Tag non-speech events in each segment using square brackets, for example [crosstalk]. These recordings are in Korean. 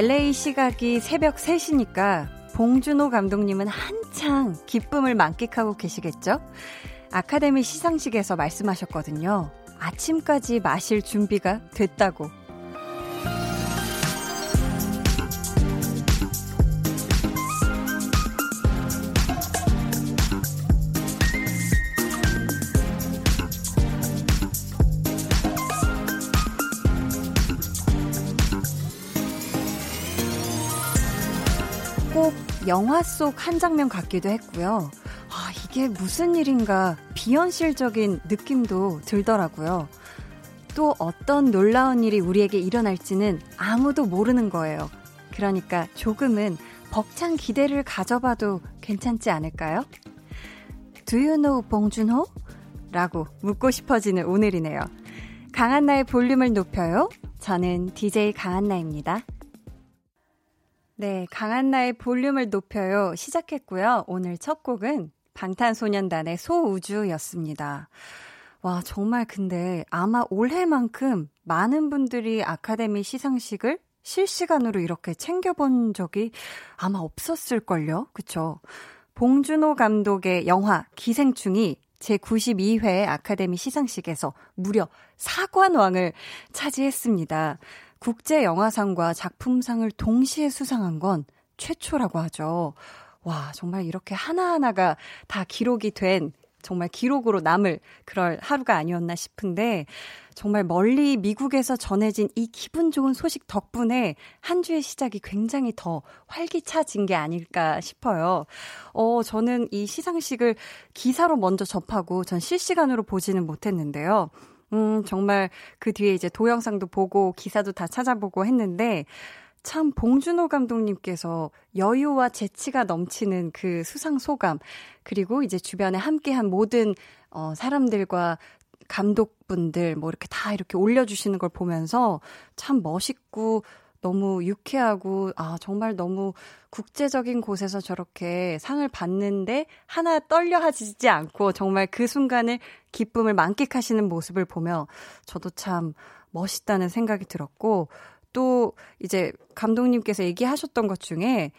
LA 시각이 새벽 3시니까 봉준호 감독님은 한창 기쁨을 만끽하고 계시겠죠? 아카데미 시상식에서 말씀하셨거든요. 아침까지 마실 준비가 됐다고. 영화 속 한 장면 같기도 했고요. 아, 이게 무슨 일인가 비현실적인 느낌도 들더라고요. 또 어떤 놀라운 일이 우리에게 일어날지는 아무도 모르는 거예요. 그러니까 조금은 벅찬 기대를 가져봐도 괜찮지 않을까요? Do you know 봉준호? 라고 묻고 싶어지는 오늘이네요. 강한나의 볼륨을 높여요. 저는 DJ 강한나입니다. 네, 강한나의 볼륨을 높여요. 시작했고요. 오늘 첫 곡은 방탄소년단의 소우주였습니다. 와, 정말 근데 아마 올해만큼 많은 분들이 아카데미 시상식을 실시간으로 이렇게 챙겨본 적이 아마 없었을걸요? 그쵸? 봉준호 감독의 영화 기생충이 제92회 아카데미 시상식에서 무려 사관왕을 차지했습니다. 국제 영화상과 작품상을 동시에 수상한 건 최초라고 하죠. 와, 정말 이렇게 하나하나가 다 기록이 된 정말 기록으로 남을 그럴 하루가 아니었나 싶은데 정말 멀리 미국에서 전해진 이 기분 좋은 소식 덕분에 한 주의 시작이 굉장히 더 활기차진 게 아닐까 싶어요. 어, 저는 이 시상식을 기사로 먼저 접하고 전 실시간으로 보지는 못했는데요. 음, 정말 그 뒤에 이제 동영상도 보고 기사도 다 찾아보고 했는데 참 봉준호 감독님께서 여유와 재치가 넘치는 그 수상 소감 그리고 이제 주변에 함께한 모든 어 사람들과 감독분들 뭐 이렇게 다 이렇게 올려주시는 걸 보면서 참 멋있고 너무 유쾌하고, 아, 정말 너무 국제적인 곳에서 저렇게 상을 받는데 하나 떨려 하지 않고 정말 그 순간을 기쁨을 만끽하시는 모습을 보며 저도 참 멋있다는 생각이 들었고, 또 이제 감독님께서 얘기하셨던 것 중에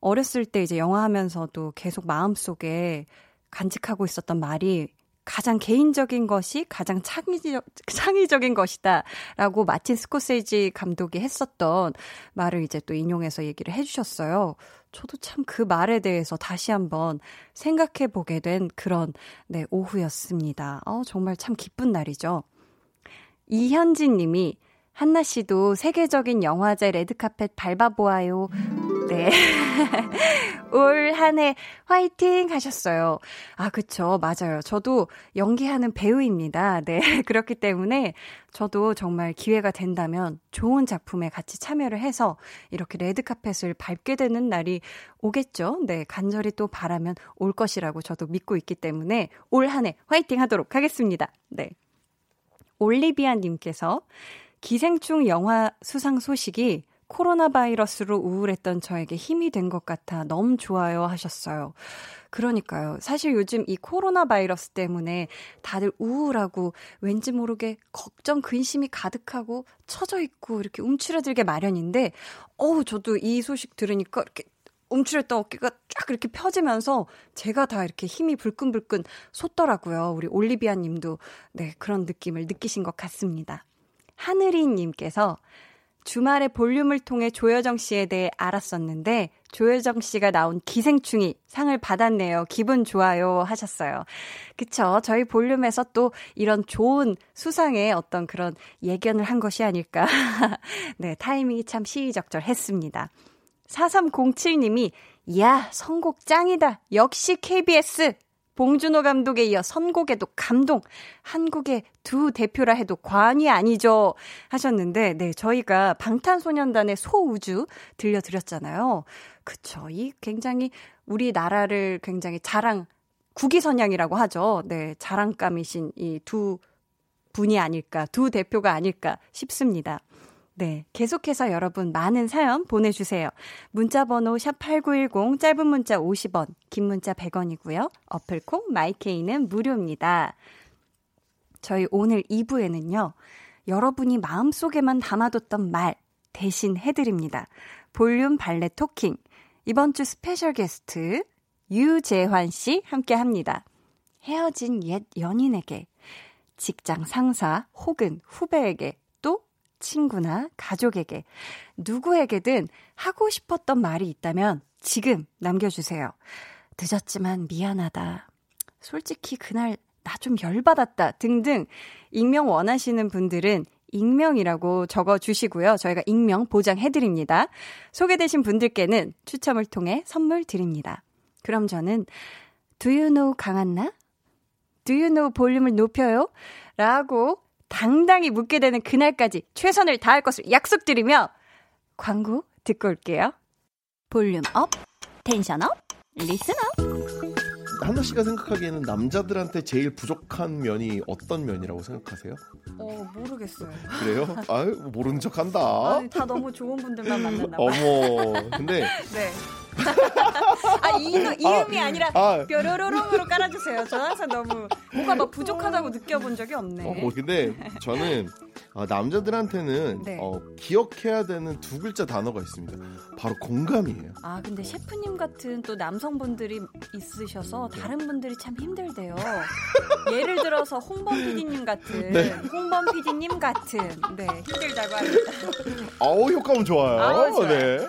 어렸을 때 이제 영화 하면서도 계속 마음속에 간직하고 있었던 말이 가장 개인적인 것이 가장 창의적, 창의적인 것이다. 라고 마틴 스코세지 감독이 했었던 말을 이제 또 인용해서 얘기를 해주셨어요. 저도 참 그 말에 대해서 다시 한번 생각해 보게 된 그런, 네, 오후였습니다. 어, 정말 참 기쁜 날이죠. 이현진 님이 한나 씨도 세계적인 영화제 레드카펫 밟아보아요. 네. [laughs] 올 한 해 화이팅 하셨어요. 아, 그쵸. 맞아요. 저도 연기하는 배우입니다. 네. [laughs] 그렇기 때문에 저도 정말 기회가 된다면 좋은 작품에 같이 참여를 해서 이렇게 레드카펫을 밟게 되는 날이 오겠죠. 네. 간절히 또 바라면 올 것이라고 저도 믿고 있기 때문에 올 한 해 화이팅 하도록 하겠습니다. 네. 올리비아님께서 기생충 영화 수상 소식이 코로나 바이러스로 우울했던 저에게 힘이 된 것 같아 너무 좋아요 하셨어요. 그러니까요. 사실 요즘 이 코로나 바이러스 때문에 다들 우울하고 왠지 모르게 걱정, 근심이 가득하고 처져 있고 이렇게 움츠러들게 마련인데, 어우, 저도 이 소식 들으니까 이렇게 움츠렸던 어깨가 쫙 이렇게 펴지면서 제가 다 이렇게 힘이 불끈불끈 솟더라고요. 우리 올리비아 님도 네, 그런 느낌을 느끼신 것 같습니다. 하늘이님께서 주말에 볼륨을 통해 조여정 씨에 대해 알았었는데 조여정 씨가 나온 기생충이 상을 받았네요. 기분 좋아요 하셨어요. 그쵸. 저희 볼륨에서 또 이런 좋은 수상의 어떤 그런 예견을 한 것이 아닐까. [laughs] 네, 타이밍이 참 시의적절했습니다. 4307님이, 야, 선곡 짱이다. 역시 KBS. 봉준호 감독에 이어 선곡에도 감동, 한국의 두 대표라 해도 과언이 아니죠. 하셨는데, 네, 저희가 방탄소년단의 소우주 들려드렸잖아요. 그쵸. 이 굉장히 우리나라를 굉장히 자랑, 국위선양이라고 하죠. 네, 자랑감이신 이 두 분이 아닐까, 두 대표가 아닐까 싶습니다. 네. 계속해서 여러분 많은 사연 보내주세요. 문자번호 샵8910, 짧은 문자 50원, 긴 문자 100원이고요. 어플 콩, 마이케이는 무료입니다. 저희 오늘 2부에는요, 여러분이 마음속에만 담아뒀던 말, 대신 해드립니다. 볼륨 valet talking. 이번 주 special guest 유재환 씨 함께 합니다. 헤어진 옛 연인에게, 직장 상사 혹은 후배에게, 또 친구나 가족에게, 누구에게든 하고 싶었던 말이 있다면 지금 남겨주세요. 늦었지만 미안하다. 솔직히 그날 나 좀 열받았다. 등등 익명 원하시는 분들은 익명이라고 적어 주시고요. 저희가 익명 보장해드립니다. 소개되신 분들께는 추첨을 통해 선물 드립니다. 그럼 저는 Do you know 강한나? Do you know 볼륨을 높여요? 라고 당당히 묻게 되는 그날까지 최선을 다할 것을 약속드리며 광고 듣고 올게요. volume up, tension up, listen up. 한나 씨가 생각하기에는 남자들한테 제일 부족한 면이 어떤 면이라고 생각하세요? 어 모르겠어요. 그래요? 아유 모르는 척한다. 아니, 다 너무 좋은 분들만 만났나 봐. 어머, 근데 [laughs] 네. [laughs] 아, 이, 이음이 아, 니라 아, 뾰로로롱으로 깔아주세요. 저 항상 너무 뭔가 막 부족하다고 느껴본 적이 없네. 어, 근데 저는 아, 남자들한테는 네. 어, 기억해야 되는 두 글자 단어가 있습니다. 바로 공감이에요. 아, 근데 셰프님 같은 또 남성분들이 있으셔서 네. 다른 분들이 참 힘들대요. 예를 들어서 홍범 PD님 같은, 네. 홍범 PD님 같은, 네, 힘들다고 합니다. 아우, 효과음 좋아요. 아우, 좋아요. 네.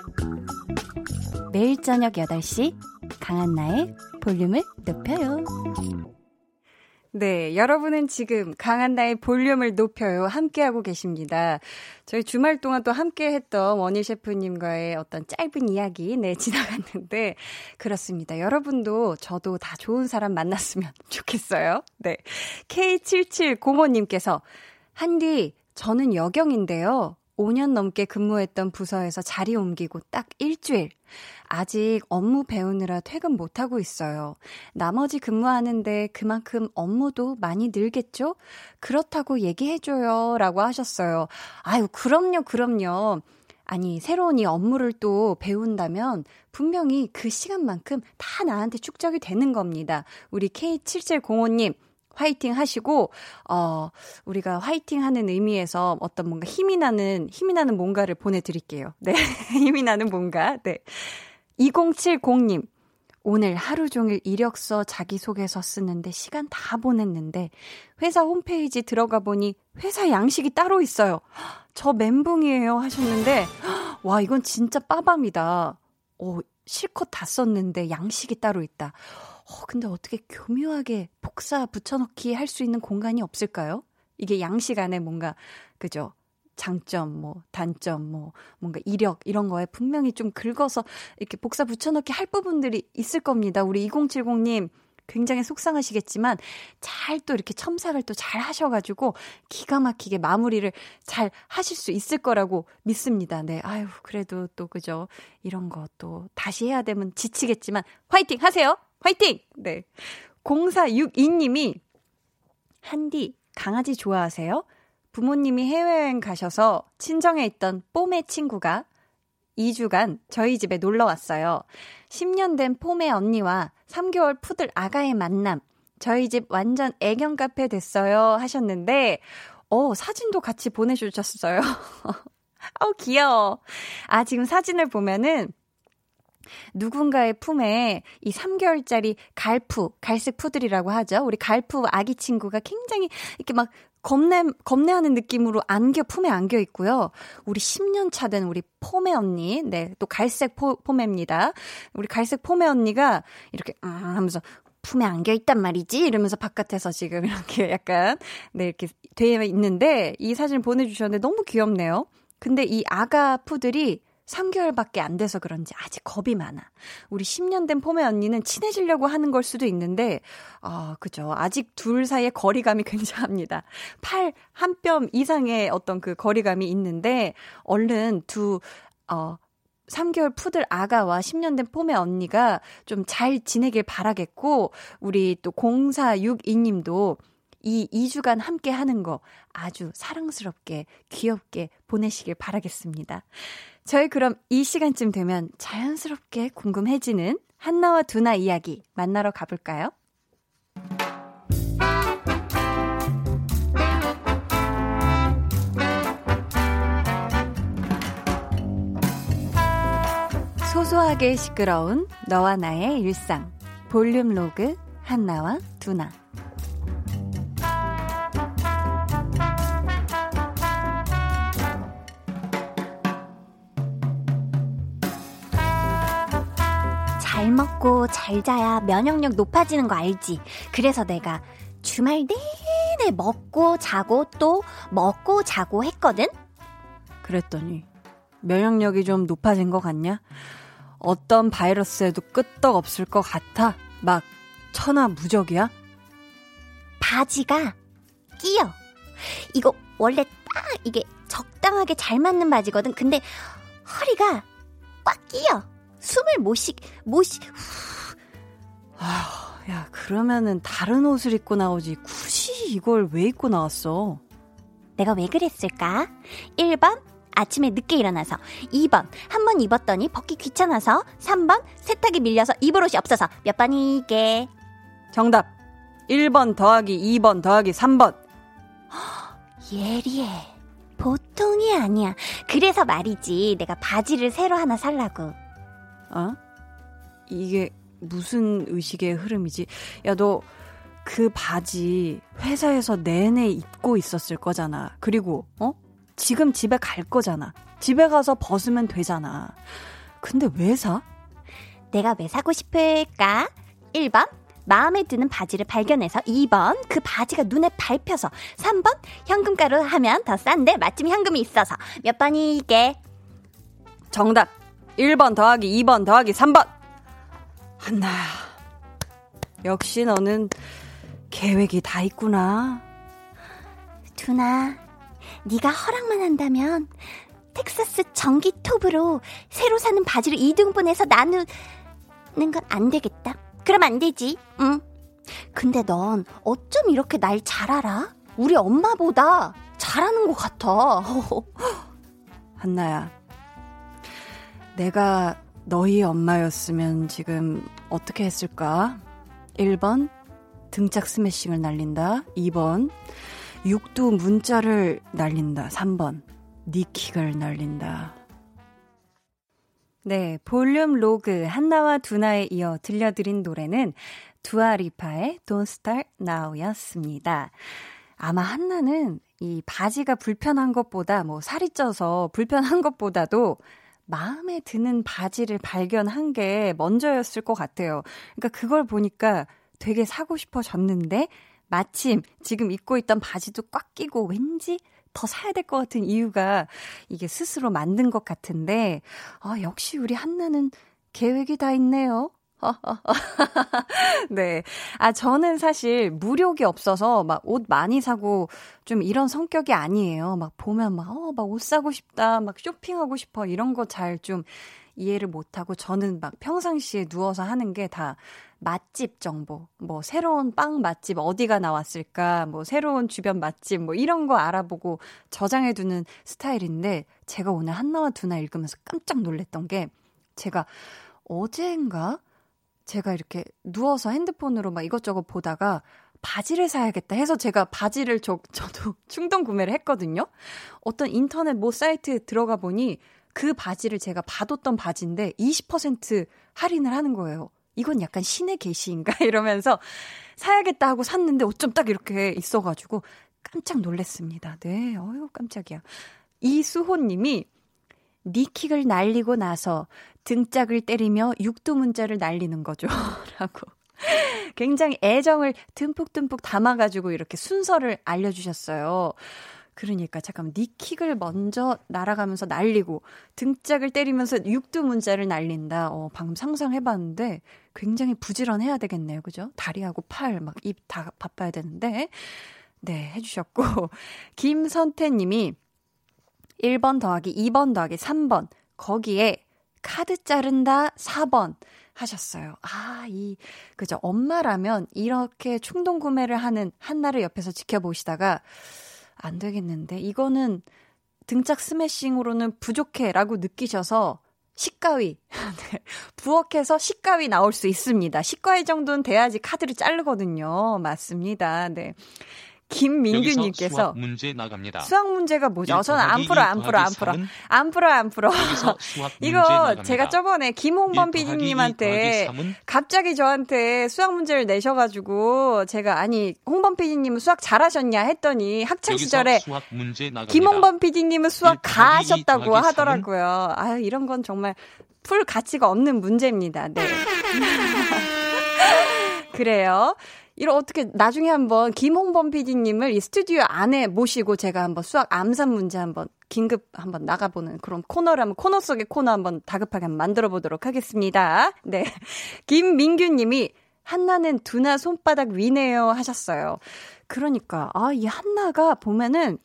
매일 저녁 8시 강한나의 볼륨을 높여요. 네, 여러분은 지금 강한나의 볼륨을 높여요. 함께하고 계십니다. 저희 주말 동안 또 함께 했던 원희 셰프님과의 어떤 짧은 이야기, 네, [laughs] 지나갔는데, 그렇습니다. 여러분도 저도 다 좋은 사람 만났으면 [laughs] 좋겠어요. 네. K7705님께서, 한디, 저는 여경인데요. 5년 넘게 근무했던 부서에서 자리 옮기고 딱 일주일. 아직 업무 배우느라 퇴근 못하고 있어요. 나머지 근무하는데 그만큼 업무도 많이 늘겠죠? 그렇다고 얘기해줘요. 라고 하셨어요. 아유, 그럼요, 그럼요. 아니, 새로운 이 업무를 또 배운다면 분명히 그 시간만큼 다 나한테 축적이 되는 겁니다. 우리 K7705님, 화이팅 하시고, 어, 우리가 화이팅 하는 의미에서 어떤 뭔가 힘이 나는, 힘이 나는 뭔가를 보내드릴게요. 네. [laughs] 힘이 나는 뭔가. 네. 2070님. 오늘 하루 종일 이력서 자기소개서 쓰는데 시간 다 보냈는데 회사 홈페이지 들어가 보니 회사 양식이 따로 있어요. 저 멘붕이에요 하셨는데 와 이건 진짜 빠밤이다. 오 실컷 다 썼는데 양식이 따로 있다. 어, 근데 어떻게 교묘하게 복사 붙여넣기 할 수 있는 공간이 없을까요? 이게 양식 안에 뭔가, 그죠? 장점, 뭐, 단점, 뭐, 뭔가 이력, 이런 거에 분명히 좀 긁어서 이렇게 복사 붙여넣기 할 부분들이 있을 겁니다. 우리 2070님, 굉장히 속상하시겠지만, 잘 또 이렇게 첨삭을 또 잘 하셔가지고, 기가 막히게 마무리를 잘 하실 수 있을 거라고 믿습니다. 네. 아유, 그래도 또, 그죠. 이런 거 또 다시 해야 되면 지치겠지만, 화이팅 하세요! 화이팅! 네. 0462님이, 한디, 강아지 좋아하세요? 부모님이 해외여행 가셔서 친정에 있던 뽀매 친구가 2주간 저희 집에 놀러 왔어요. 10년 된 뽀매 언니와 3개월 푸들 아가의 만남. 저희 집 완전 애견 카페 됐어요. 하셨는데, 어, 사진도 같이 보내주셨어요. [laughs] 아우, 귀여워. 아, 지금 사진을 보면은, 누군가의 품에 이 3개월짜리 갈푸, 갈색 푸들이라고 하죠. 우리 갈푸 아기 친구가 굉장히 이렇게 막 겁내, 겁내하는 느낌으로 안겨, 품에 안겨 있고요. 우리 10년 차 된 우리 포메 언니, 네, 또 갈색 포, 포메입니다. 우리 갈색 포메 언니가 이렇게, 아, 하면서 품에 안겨 있단 말이지? 이러면서 바깥에서 지금 이렇게 약간, 네, 이렇게 돼 있는데, 이 사진을 보내주셨는데 너무 귀엽네요. 근데 이 아가 푸들이 3개월밖에 안 돼서 그런지 아직 겁이 많아. 우리 10년 된 포메 언니는 친해지려고 하는 걸 수도 있는데, 아, 그죠. 아직 둘 사이의 거리감이 [laughs] 굉장합니다. 팔 한 뼘 이상의 어떤 그 거리감이 있는데, 얼른 두, 어, 3개월 푸들 아가와 10년 된 포메 언니가 좀 잘 지내길 바라겠고, 우리 또 0462님도 이 2주간 함께 하는 거 아주 사랑스럽게, 귀엽게 보내시길 바라겠습니다. 저희 그럼 이 시간쯤 되면 자연스럽게 궁금해지는 한나와 두나 이야기 만나러 가볼까요? 소소하게 시끄러운 너와 나의 일상 볼륨 로그 한나와 두나 먹고 잘 자야 면역력 높아지는 거 알지? 그래서 내가 주말 내내 먹고 자고 또 먹고 자고 했거든? 그랬더니 면역력이 좀 높아진 것 같냐? 어떤 바이러스에도 끄떡 없을 것 같아? 막 천하무적이야? 바지가 끼어. 이거 원래 딱 이게 적당하게 잘 맞는 바지거든. 근데 허리가 꽉 끼어. 숨을 못 쉬, 못 쉬, 아, 야, 그러면은 다른 옷을 입고 나오지. 굳이 이걸 왜 입고 나왔어? 내가 왜 그랬을까? 1번, 아침에 늦게 일어나서. 2번 한 번 입었더니 벗기 귀찮아서. 3번 세탁이 밀려서 입을 옷이 없어서. 몇 번이게? 정답. 1번 더하기 2번 더하기 3번. 예리해. 보통이 아니야. 그래서 말이지. 내가 바지를 새로 하나 살라고 어? 이게 무슨 의식의 흐름이지 야 너 그 바지 회사에서 내내 입고 있었을 거잖아 그리고 어? 지금 집에 갈 거잖아. 집에 가서 벗으면 되잖아. 근데 왜 사? 내가 왜 사고 싶을까? 1번, 마음에 드는 바지를 발견해서 2번, 그 바지가 눈에 밟혀서 3번, 현금가로 하면 더 싼데 마침 현금이 있어서 몇 번이 이게? 정답. 1번 더하기 2번 더하기 3번. 한나야. 역시 너는 계획이 다 있구나. 두나, 네가 허락만 한다면 텍사스 전기 톱으로 새로 사는 바지를 2등분해서 나누는 건 안 되겠다. 그럼 안 되지. 응. 근데 넌 어쩜 이렇게 날 잘 알아? 우리 엄마보다 잘하는 것 같아. [laughs] 한나야. 내가 너희 엄마였으면 지금 어떻게 했을까? 1번 등짝 스매싱을 날린다. 2번 육두 문자를 날린다. 3번. knee kick을 날린다. 네, 볼륨 로그 한나와 두나에 이어 들려드린 노래는 두아 리파의 Don't Start Now였습니다. 아마 한나는 이 바지가 불편한 것보다 뭐 살이 쪄서 불편한 것보다도 마음에 드는 바지를 발견한 게 먼저였을 것 같아요. 그러니까 그걸 보니까 되게 사고 싶어졌는데 마침 지금 입고 있던 바지도 꽉 끼고 왠지 더 사야 될 것 같은 이유가 이게 스스로 만든 것 같은데, 아, 역시 우리 한나는 계획이 다 있네요. [laughs] 네. 아, 저는 사실 무력이 없어서 막 옷 많이 사고 좀 이런 성격이 아니에요. 막 보면 막, 어, 막 옷 사고 싶다, 막 쇼핑하고 싶어, 이런 거 잘 좀 이해를 못하고 저는 막 평상시에 누워서 하는 게 다 맛집 정보, 뭐 새로운 빵 맛집 어디가 나왔을까, 뭐 새로운 주변 맛집 뭐 이런 거 알아보고 저장해 두는 스타일인데 제가 오늘 한나와 두나 읽으면서 깜짝 놀랐던 게 제가 어제인가 제가 이렇게 누워서 핸드폰으로 막 이것저것 보다가 바지를 사야겠다 해서 제가 바지를 저, 저도 [laughs] 충동 구매를 했거든요. 어떤 인터넷 모 사이트에 들어가 보니 그 바지를 제가 봐뒀던 바지인데 20% 할인을 하는 거예요. 이건 약간 신의 계시인가? [laughs] 이러면서 사야겠다 하고 샀는데 어쩜 딱 이렇게 있어가지고 깜짝 놀랐습니다. 네, 어유 깜짝이야. 이수호 님이 니킥을 날리고 나서 등짝을 때리며 육두문자를 날리는 거죠. [laughs] 라고. 굉장히 애정을 듬뿍듬뿍 담아가지고 이렇게 순서를 알려주셨어요. 그러니까 잠깐만 니킥을 먼저 날아가면서 날리고 등짝을 때리면서 육두 문자를 날린다. 어, 방금 상상해봤는데 굉장히 부지런해야 되겠네요, 그죠? 다리하고 팔 막 입 다 바빠야 되는데 네 해주셨고 [laughs] 김선태님이 1번 더하기 2번 더하기 3번 거기에 카드 자른다 4번 하셨어요. 아, 이, 그죠. 엄마라면 이렇게 충동 구매를 하는 한나를 옆에서 지켜보시다가 안 되겠는데 이거는 등짝 스매싱으로는 부족해 라고 느끼셔서 시가위 [laughs] 네. 부엌에서 시가위 나올 수 있습니다. 시가위 정도는 돼야지 카드를 자르거든요. 맞습니다. 네. 김민규님께서 수학 문제 나갑니다. 수학 문제가 뭐죠? 저는 안 풀어, 안 풀어, 안 풀어, 안 풀어, 안 풀어. [laughs] 이거 제가 저번에 김홍범 PD님한테 갑자기 저한테 수학 문제를 내셔가지고 제가 아니 홍범 PD님은 수학 잘하셨냐 했더니 학창 시절에 김홍범 PD님은 수학 가하셨다고 하더라고요. 아유 이런 건 정말 풀 가치가 없는 문제입니다. 네. [laughs] [laughs] 그래요. 이런 어떻게 나중에 한번 김홍범 PD님을 이 스튜디오 안에 모시고 제가 한번 수학 암산 문제 한번 긴급 한번 나가보는 그런 코너를 한번 코너 속의 코너 한번 다급하게 한번 만들어 보도록 하겠습니다. 네. 김민규 님이 한나는 두나 손바닥 위네요 하셨어요. 그러니까, 아, 이 한나가 보면은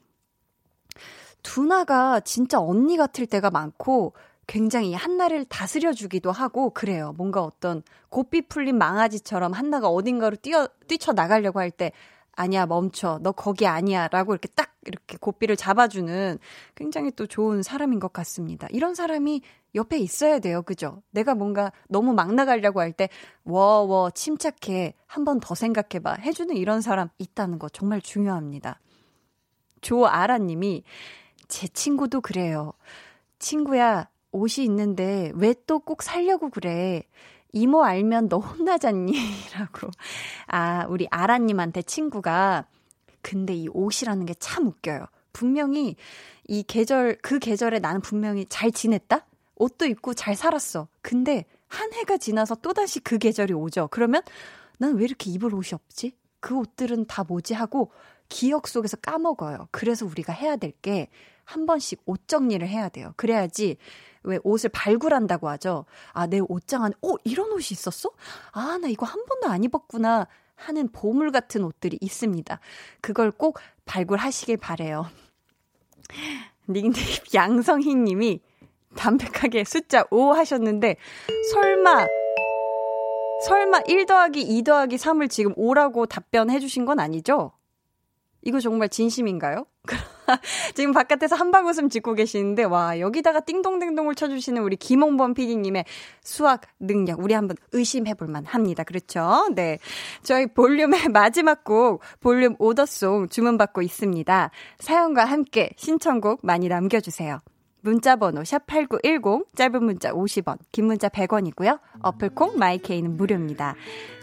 두나가 진짜 언니 같을 때가 많고 굉장히 한나를 다스려주기도 하고 그래요. 뭔가 어떤 고삐 풀린 망아지처럼 한나가 어딘가로 뛰어, 뛰쳐 나가려고 할 때 아니야, 멈춰. 너 거기 아니야. 라고 이렇게 딱 이렇게 고삐를 잡아주는 굉장히 또 좋은 사람인 것 같습니다. 이런 사람이 옆에 있어야 돼요. 그죠? 내가 뭔가 너무 막 나가려고 할 때, 워, 워, 침착해. 한 번 더 생각해봐. 해주는 이런 사람 있다는 거 정말 중요합니다. 조아라 님이, 제 친구도 그래요. 친구야, 옷이 있는데 왜 또 꼭 살려고 그래? 이모 알면 너 혼나잖니? [laughs] 라고. 아, 우리 아라님한테 친구가 근데 이 옷이라는 게 참 웃겨요. 분명히 이 계절, 그 계절에 나는 분명히 잘 지냈다? 옷도 입고 잘 살았어. 근데 한 해가 지나서 또다시 그 계절이 오죠. 그러면 난 왜 이렇게 입을 옷이 없지? 그 옷들은 다 뭐지? 하고 기억 속에서 까먹어요. 그래서 우리가 해야 될 게 한 번씩 옷 정리를 해야 돼요. 그래야지 왜 옷을 발굴한다고 하죠. 아, 내 옷장 안에, 어, 이런 옷이 있었어? 아, 나 이거 한 번도 안 입었구나. 하는 보물 같은 옷들이 있습니다. 그걸 꼭 발굴하시길 바래요. 닉네임 [laughs] 양성희 님이 담백하게 숫자 5 하셨는데, 설마, 설마 1 더하기 2 더하기 3을 지금 5라고 답변해 주신 건 아니죠? 이거 정말 진심인가요? [laughs] [laughs] 지금 바깥에서 한방 웃음 짓고 계시는데, 와, 여기다가 띵동댕동을 쳐주시는 우리 김홍범 PD님의 수학 능력, 우리 한번 의심해볼만 합니다. 그렇죠? 네. 저희 볼륨의 [laughs] 마지막 곡, 볼륨 오더송 주문받고 있습니다. 사연과 함께 신청곡 많이 남겨주세요. 문자 번호 샵8910, 짧은 문자 50원, 긴 문자 100원이고요. 어플콩 마이케이는 무료입니다.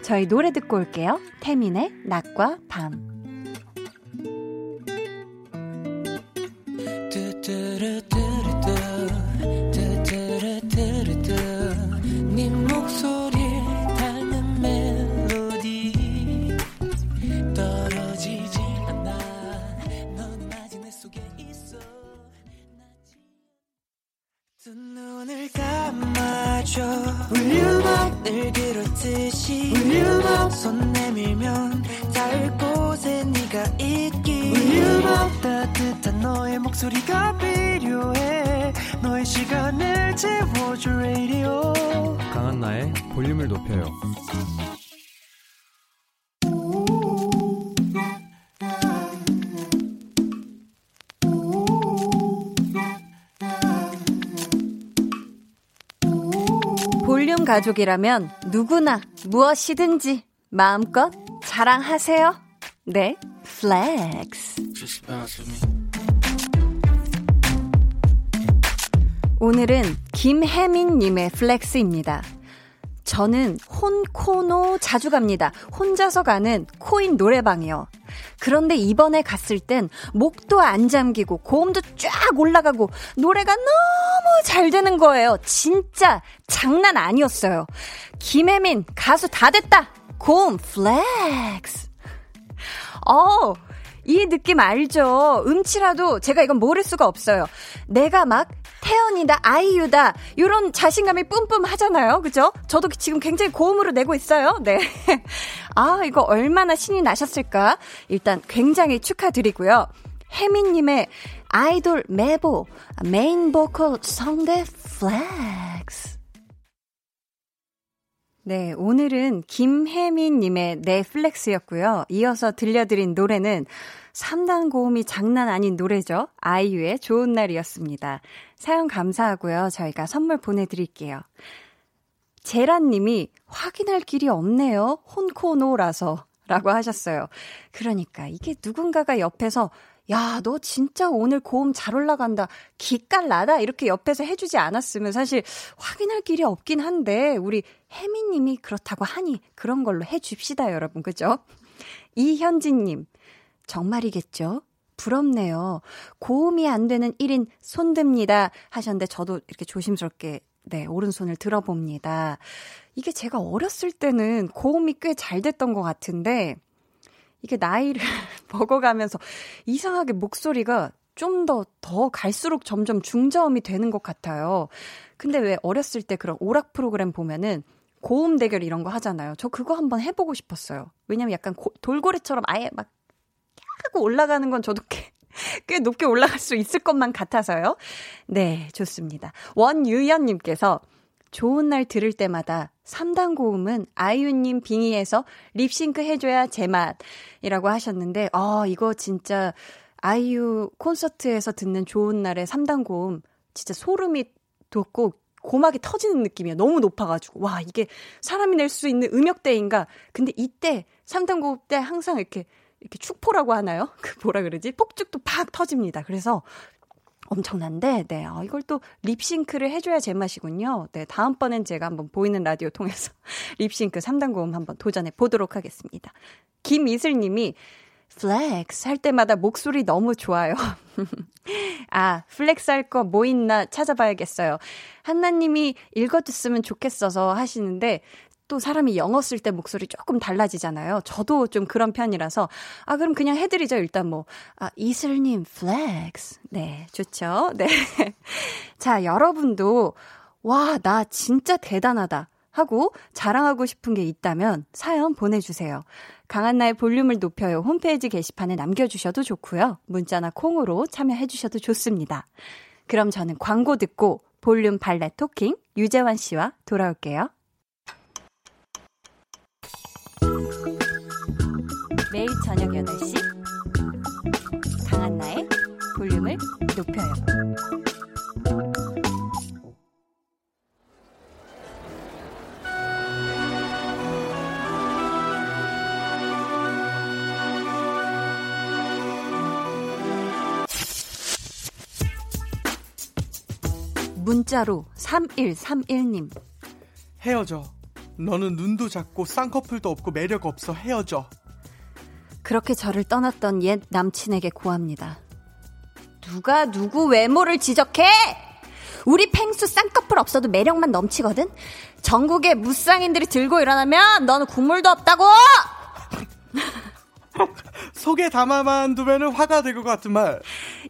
저희 노래 듣고 올게요. 태민의 낮과 밤. 늘 그렇듯이 손 내밀면 닿을 곳에 네가 있기 따뜻한 너의 목소리가 필요해. 너의 시간을 채워줄 radio. 강한나의 볼륨을 높여요 가족이라면 누구나 무엇이든지 마음껏 자랑하세요. 네, flex. 오늘은 김혜민님의 flex입니다. 저는 혼코노 자주 갑니다. 혼자서 가는 코인 노래방이요. 그런데 이번에 갔을 땐 목도 안 잠기고 고음도 쫙 올라가고 노래가 너무 잘 되는 거예요. 진짜 장난 아니었어요. 김혜민 가수 다 됐다. 고음 flex. 어, 이 느낌 알죠? 음치라도 제가 이건 모를 수가 없어요. 내가 막 태연이다, 아이유다, 요런 자신감이 뿜뿜 하잖아요. 그죠? 저도 지금 굉장히 고음으로 내고 있어요. 네. [laughs] 아, 이거 얼마나 신이 나셨을까? 일단 굉장히 축하드리고요. 혜민님의 아이돌 메보, 메인 보컬 성대 flex. 네, 오늘은 김혜민님의 넷플렉스였고요. 이어서 들려드린 노래는 3단 고음이 장난 아닌 노래죠. 아이유의 좋은 날이었습니다. 사연 감사하고요. 저희가 선물 보내드릴게요. 제란님이 확인할 길이 없네요. 혼코노라서. 라고 하셨어요. 그러니까 이게 누군가가 옆에서 야, 너 진짜 오늘 고음 잘 올라간다. 기깔 나다. 이렇게 옆에서 해주지 않았으면 사실 확인할 길이 없긴 한데, 우리 혜미님이 그렇다고 하니 그런 걸로 해줍시다, 여러분. 그죠? 이현진님, 정말이겠죠? 부럽네요. 고음이 안 되는 1인 손듭니다. 하셨는데, 저도 이렇게 조심스럽게, 네, 오른손을 들어봅니다. 이게 제가 어렸을 때는 고음이 꽤 잘 됐던 것 같은데, 이게 나이를 [laughs] 먹어가면서 이상하게 목소리가 좀 더, 더 갈수록 점점 중저음이 되는 것 같아요. 근데 왜 어렸을 때 그런 오락 프로그램 보면은 고음 대결 이런 거 하잖아요. 저 그거 한번 해보고 싶었어요. 왜냐면 약간 고, 돌고래처럼 아예 막 하고 올라가는 건 저도 꽤, [laughs] 꽤 높게 올라갈 수 있을 것만 같아서요. 네, 좋습니다. 원유연님께서 좋은 날 들을 때마다 3단 고음은 아이유님 빙의해서 립싱크 해줘야 제맛이라고 하셨는데, 아, 이거 진짜 아이유 콘서트에서 듣는 좋은 날의 3단 고음, 진짜 소름이 돋고 고막이 터지는 느낌이야. 너무 높아가지고. 와, 이게 사람이 낼 수 있는 음역대인가. 근데 이때 3단 고음 때 항상 이렇게 이렇게 축포라고 하나요? [laughs] 그 뭐라 그러지? 폭죽도 팍 터집니다. 그래서 엄청난데, 네. 어, 이걸 또 립싱크를 해줘야 제맛이군요. 네. 다음번엔 제가 한번 보이는 라디오 통해서 [laughs] 립싱크 3단 고음 한번 도전해 보도록 하겠습니다. 김이슬 님이 flex 할 때마다 목소리 너무 좋아요. [laughs] 아, flex 할 거 뭐 있나 찾아봐야겠어요. 한나님이 읽어줬으면 좋겠어서 하시는데, 또 사람이 영어 쓸 때 목소리 조금 달라지잖아요. 저도 좀 그런 편이라서 아 그럼 그냥 해드리죠. 일단 뭐 아, 이슬님 flex 네 좋죠. 네. [laughs] 자 여러분도 와 나 진짜 대단하다 하고 자랑하고 싶은 게 있다면 사연 보내주세요. 강한나의 볼륨을 높여요 홈페이지 게시판에 남겨주셔도 좋고요. 문자나 콩으로 참여해주셔도 좋습니다. 그럼 저는 광고 듣고 볼륨 valet talking 유재환 씨와 돌아올게요. 매일 저녁 8시 강한나의 볼륨을 높여요. 문자로 3131님 헤어져. 너는 눈도 작고 쌍꺼풀도 없고 매력 없어 헤어져. 그렇게 저를 떠났던 옛 남친에게 고합니다. 누가 누구 외모를 지적해? 우리 펭수 쌍꺼풀 없어도 매력만 넘치거든? 전국의 무쌍인들이 들고 일어나면 너는 국물도 없다고! [laughs] [laughs] 속에 담아만 두면 화가 될 것 같은 말.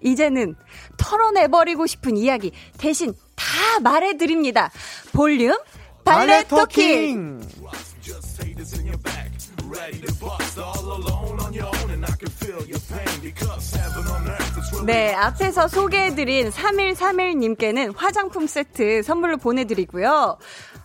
이제는 털어내버리고 싶은 이야기 대신 다 말해드립니다. 볼륨 valet talking! 네, 앞에서 소개해드린 3131님께는 화장품 세트 선물로 보내드리고요.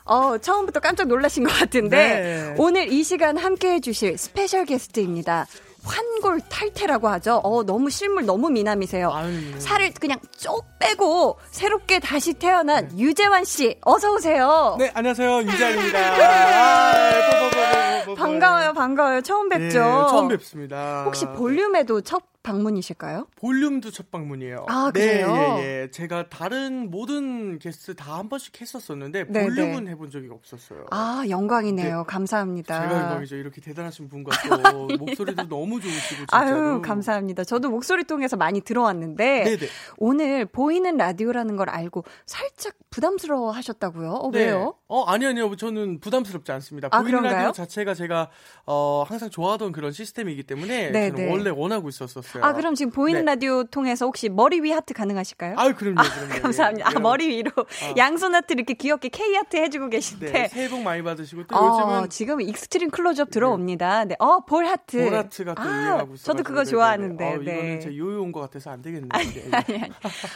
어, 처음부터 깜짝 놀라신 것 같은데, 네. 오늘 이 시간 함께 해주실 special guest입니다. 환골탈태라고 하죠. 어, 너무 실물 너무 미남이세요. 아유. 살을 그냥 쪽 빼고 새롭게 다시 태어난 네. 유재환 씨, 어서 오세요. 네, 안녕하세요. 유재환입니다. [laughs] 아, 반가워요, 반가워요. 처음 뵙죠. 네, 처음 뵙습니다. 혹시 볼륨에도 첫 방문이실까요? 볼륨도 첫 방문이에요. 아, 그래요? 네, 예, 예. 제가 다른 모든 게스트 다 한 번씩 했었었는데 네, 볼륨은 네. 해본 적이 없었어요. 아, 영광이네요. 네. 감사합니다. 제가 영광이죠. 이렇게 대단하신 분과 또 [laughs] 목소리도 너무 좋으시고 진짜로. 아유, 감사합니다. 저도 목소리 통해서 많이 들어왔는데 네네. 오늘 보이는 라디오라는 걸 알고 살짝 부담스러워 하셨다고요? 어, 네. 왜요? 어, 아니 아니요. 저는 부담스럽지 않습니다. 아, 보이는 그런가요? 라디오 자체가 제가 어, 항상 좋아하던 그런 시스템이기 때문에 네네. 저는 원래 원하고 있었었어요. 있어요. 아, 그럼 지금 보이는 네. 라디오 통해서 혹시 머리 위 하트 가능하실까요? 아, 그럼요. 아, 그럼요. 감사합니다. 예, 아, 머리 위로 아. 양손 하트 이렇게 귀엽게 K 하트 해주고 계신데. 네, 새해 복 많이 받으시고 또 어, 요즘은 지금 extreme 클로즈업 들어옵니다. 네, 어, 볼 하트. 볼 하트가 또 아, 유행하고 있어요. 저도 그거 좋아하는데. 어, 네. 이거는 제 요요인 것 같아서 안 되겠네요. 아니, 아니, 아니.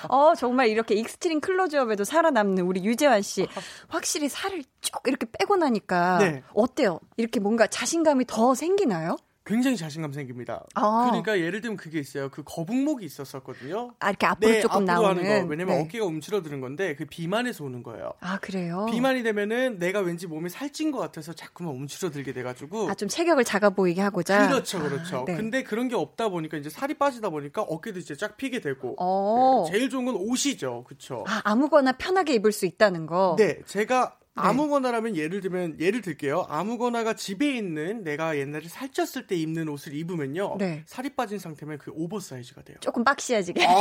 어, 정말 이렇게 extreme 클로즈업에도 살아남는 우리 유재환 씨. 확실히 살을 쭉 이렇게 빼고 나니까 네. 어때요? 이렇게 뭔가 자신감이 더 생기나요? 굉장히 자신감 생깁니다. 아. 그러니까 예를 들면 그게 있어요. 그 거북목이 있었었거든요. 아, 이렇게 앞으로 네, 조금 앞으로 나오는 거. 왜냐면 네. 어깨가 움츠러드는 건데 그 비만에서 오는 거예요. 아, 그래요? 비만이 되면은 내가 왠지 몸이 살찐 것 같아서 자꾸만 움츠러들게 돼가지고. 아, 좀 체격을 작아 보이게 하고자? 그렇죠, 그렇죠. 아, 네. 근데 그런 게 없다 보니까 이제 살이 빠지다 보니까 어깨도 이제 쫙 피게 되고. 어. 네, 제일 좋은 건 옷이죠. 그쵸. 아, 아무거나 편하게 입을 수 있다는 거? 네, 제가 네. 아무거나라면 예를 들면 예를 들게요. 아무거나가 집에 있는 내가 옛날에 살쪘을 때 입는 옷을 입으면요. 네. 살이 빠진 상태면 그 오버사이즈가 돼요. 조금 박시해지게. 아,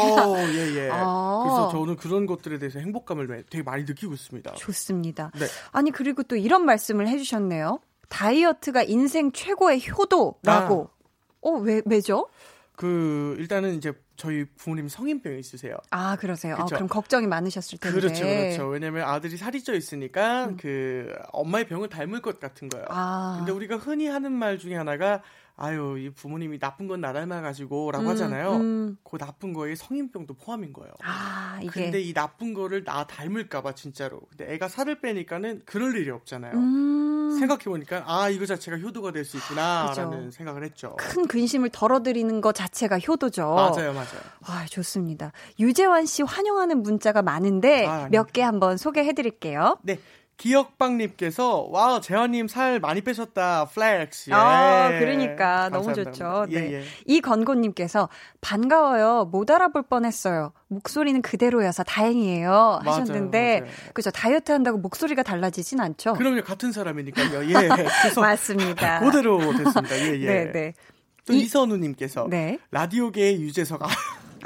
예, 예. [laughs] 아. 그래서 저는 그런 것들에 대해서 행복감을 되게 많이 느끼고 있습니다. 좋습니다. 네. 아니 그리고 또 이런 말씀을 해 주셨네요. 다이어트가 인생 최고의 효도라고. 아. 어, 왜 왜죠? 그 일단은 이제 저희 부모님 성인병이 있으세요. 아 그러세요. 어, 그럼 걱정이 많으셨을 텐데. 그렇죠, 그렇죠. 왜냐면 아들이 살이 쪄 있으니까 음. 그 엄마의 병을 닮을 것 같은 거예요. 아. 근데 우리가 흔히 하는 말 중에 하나가 아유, 이 부모님이 나쁜 건 나 닮아 가지고라고 음, 하잖아요. 음. 그 나쁜 거에 성인병도 포함인 거예요. 아, 이게. 근데 이 나쁜 거를 나 닮을까 봐 진짜로. 근데 애가 살을 빼니까는 그럴 일이 없잖아요. 음. 생각해 보니까 아, 이거 자체가 효도가 될 수 있구나라는 생각을 했죠. 큰 근심을 덜어드리는 것 자체가 효도죠. 맞아요, 맞아요. 아, 좋습니다. 유재환 씨 환영하는 문자가 많은데 아, 몇 개 한번 소개해드릴게요. 네. 기억방님께서 와 재환님 살 많이 빼셨다 flex. 예. 아 그러니까 감사합니다. 너무 좋죠. 예, 네. 예. 이건곤님께서 반가워요. 못 알아볼 뻔했어요. 목소리는 그대로여서 다행이에요 하셨는데 맞아요, 맞아요. 그죠 다이어트 한다고 목소리가 달라지진 않죠. 그럼요 같은 사람이니까요. 예. [laughs] 그래서 맞습니다. 그대로 됐습니다. 예 예. 네, 네. 또 이, 선우님께서 네. 라디오계의 유재석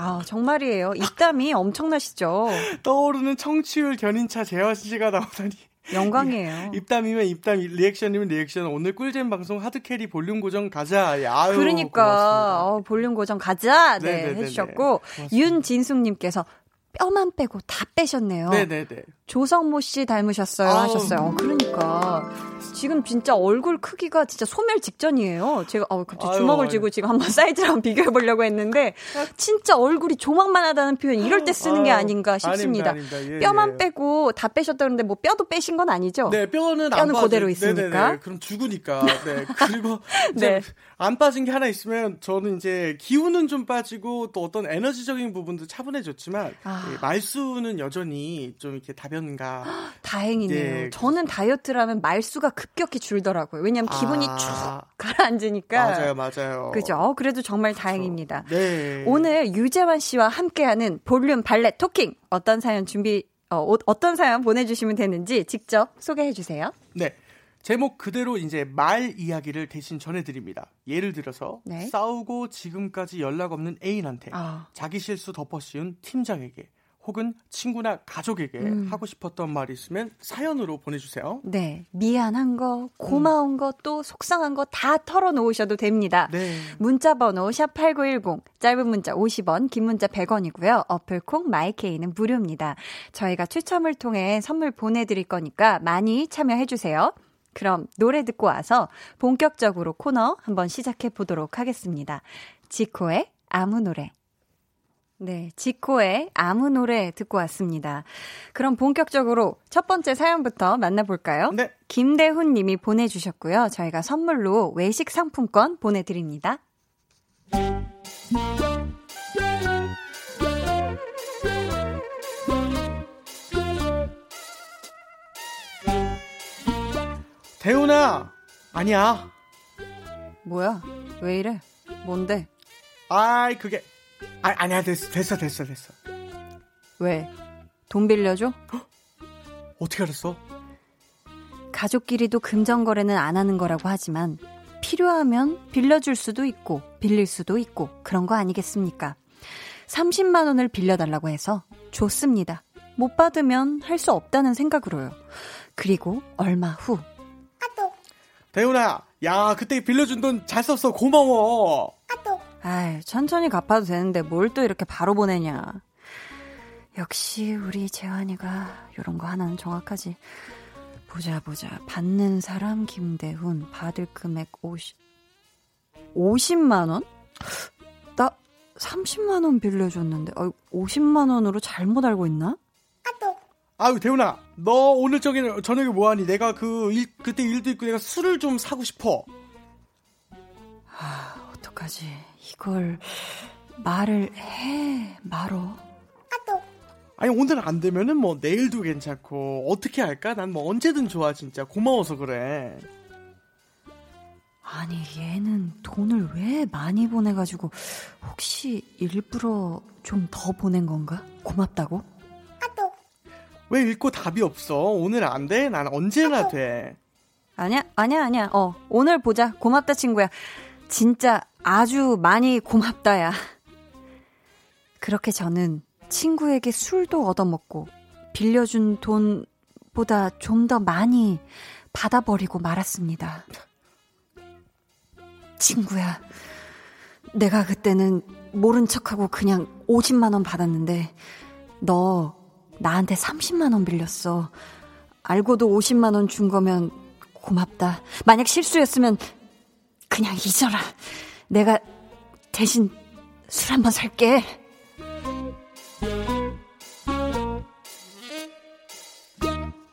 아, 정말이에요. 입담이 엄청나시죠? [laughs] 떠오르는 청취율 견인차 재환 씨가 나오다니. 영광이에요. [laughs] 입담이면 입담, 리액션이면 리액션. 오늘 꿀잼 방송 hard carry 볼륨 고정 가자. 아유, 그러니까 어, 볼륨 고정 가자. 네, 네네네네. 해주셨고 윤진숙님께서 뼈만 빼고 다 빼셨네요. 네네네. 조성모 씨 닮으셨어요 아우. 하셨어요. 어, 그러니까 지금 진짜 얼굴 크기가 진짜 소멸 직전이에요. 제가 어, 갑자기 주먹을 아유, 쥐고 지금 한번 [laughs] 사이즈랑 비교해 보려고 했는데 진짜 얼굴이 조망만 하다는 표현 이럴 때 쓰는 게 아닌가 싶습니다. 아닙니다, 아닙니다. 예, 뼈만 예. 빼고 다 빼셨다 그러는데 뭐 뼈도 빼신 건 아니죠? 네, 뼈는 뼈는 그대로 있으니까. 네네네. 그럼 죽으니까. 네. 그리고 [laughs] 네. 안 빠진 게 하나 있으면 저는 이제 기운은 좀 빠지고 또 어떤 에너지적인 부분도 차분해졌지만 아. 말수는 여전히 좀 이렇게 다변가. [gasps] 다행이네요. 네. 저는 다이어트라면 말수가 급격히 줄더라고요. 왜냐하면 기분이 아. 쭉 가라앉으니까. 맞아요, 맞아요. 그죠? 그래도 정말 그렇죠. 다행입니다. 네. 오늘 유재환 씨와 함께하는 볼륨 발레 토킹 어떤 사연 준비 어, 어떤 사연 보내주시면 되는지 직접 소개해 주세요. 네. 제목 그대로 이제 말 이야기를 대신 전해드립니다. 예를 들어서 네. 싸우고 지금까지 연락 없는 애인한테 아. 자기 실수 덮어씌운 팀장에게 혹은 친구나 가족에게 음. 하고 싶었던 말이 있으면 사연으로 보내주세요. 네. 미안한 거, 고마운 음. 거, 또 속상한 거 다 털어놓으셔도 됩니다. 네. 문자번호 샵8910, 짧은 문자 50원, 긴 문자 100원이고요. 어플콩 마이케이는 무료입니다. 저희가 추첨을 통해 선물 보내드릴 거니까 많이 참여해주세요. 그럼 노래 듣고 와서 본격적으로 코너 한번 시작해 보도록 하겠습니다. 지코의 아무 노래. 네, 지코의 아무 노래 듣고 왔습니다. 그럼 본격적으로 첫 번째 사연부터 만나볼까요? 네. 김대훈 님이 보내주셨고요. 저희가 선물로 외식 상품권 보내드립니다. 대훈아, 아니야. 뭐야? 왜 이래? 뭔데? 아이, 그게 아, 아니야 됐어 됐어 됐어 됐어. 왜? 돈 빌려줘? [gasps] 어떻게 알았어? 가족끼리도 금전거래는 안 하는 거라고 하지만 필요하면 빌려줄 수도 있고 빌릴 수도 있고 그런 거 아니겠습니까? 30만 원을 빌려달라고 해서 줬습니다. 못 받으면 할 수 없다는 생각으로요. 그리고 얼마 후 대훈아, 야 그때 빌려준 돈 잘 썼어 고마워. 아이, 천천히 갚아도 되는데 뭘 또 이렇게 바로 보내냐. 역시 우리 재환이가 이런 거 하나는 정확하지. 보자 보자. 받는 사람 김대훈 받을 금액 50 50만 원? 나 30만 원 빌려줬는데 어, 50만 원으로 잘못 알고 있나? 아유 대훈아 너 오늘 저기 저녁에 뭐하니 내가 그 일, 그때 일도 있고 내가 술을 좀 사고 싶어 아, 어떡하지? 이걸 말을 해, 말어. 아니 오늘 안 되면은 뭐 내일도 괜찮고 어떻게 할까? 난 뭐 언제든 좋아 진짜 고마워서 그래. 아니 얘는 돈을 왜 많이 보내가지고 혹시 일부러 좀 더 보낸 건가? 고맙다고? 왜 읽고 답이 없어? 오늘 안 돼? 난 언제나 돼. 아니야, 아니야, 아니야. 어, 오늘 보자. 고맙다, 친구야. 진짜 아주 많이 고맙다 야. 그렇게 저는 친구에게 술도 얻어먹고 빌려준 돈보다 좀 더 많이 받아버리고 말았습니다. 친구야, 내가 그때는 모른 척하고 그냥 50만원 받았는데, 너 나한테 30만원 빌렸어. 알고도 50만원 준 거면 고맙다. 만약 실수였으면 그냥 잊어라. 내가 대신 술 한번 살게.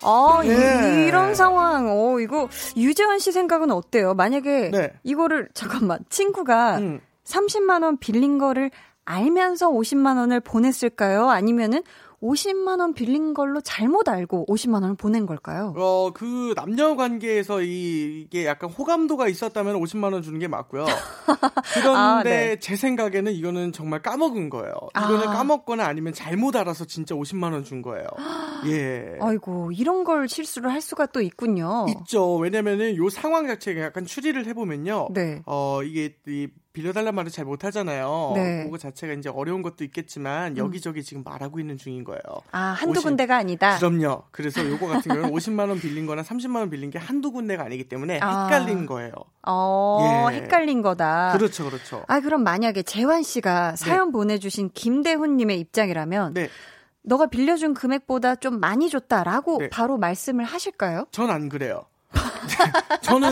아, 네. 이, 런 상황, 어, 이거, 유재환 씨 생각은 어때요? 만약에, 네. 이거를, [laughs] 잠깐만, 친구가 음. 30만 원 빌린 거를 알면서 50만 원을 보냈을까요? 아니면은 50만 원 빌린 걸로 잘못 알고 50만 원을 보낸 걸까요? 어, 그 남녀 관계에서 이, 이게 약간 호감도가 있었다면 50만 원 주는 게 맞고요. [laughs] 그런데 아, 네. 제 생각에는 이거는 정말 까먹은 거예요. 이거는 아. 까먹거나 아니면 잘못 알아서 진짜 50만 원 준 거예요. [gasps] 예. 아이고, 이런 걸 실수를 할 수가 또 있군요. 있죠. 왜냐면은 요 상황 자체가 약간 추리를 해 보면요. 네. 어, 이게 이 빌려달란 말을 잘 못하잖아요. 네. 그거 자체가 이제 어려운 것도 있겠지만 음. 여기저기 지금 말하고 있는 중인 거예요. 아 한두 50, 군데가 아니다. 그럼요. 그래서 [laughs] 요거 같은 경우는 50만 원 빌린 거나 30만 원 빌린 게 한두 군데가 아니기 때문에 아. 헷갈린 거예요. 어, 예. 헷갈린 거다. 그렇죠, 그렇죠. 아 그럼 만약에 재환 씨가 네. 사연 네. 보내주신 김대훈 님의 입장이라면. 네. 너가 빌려준 금액보다 좀 많이 줬다라고 네. 바로 말씀을 하실까요? 전 안 그래요. [laughs] 저는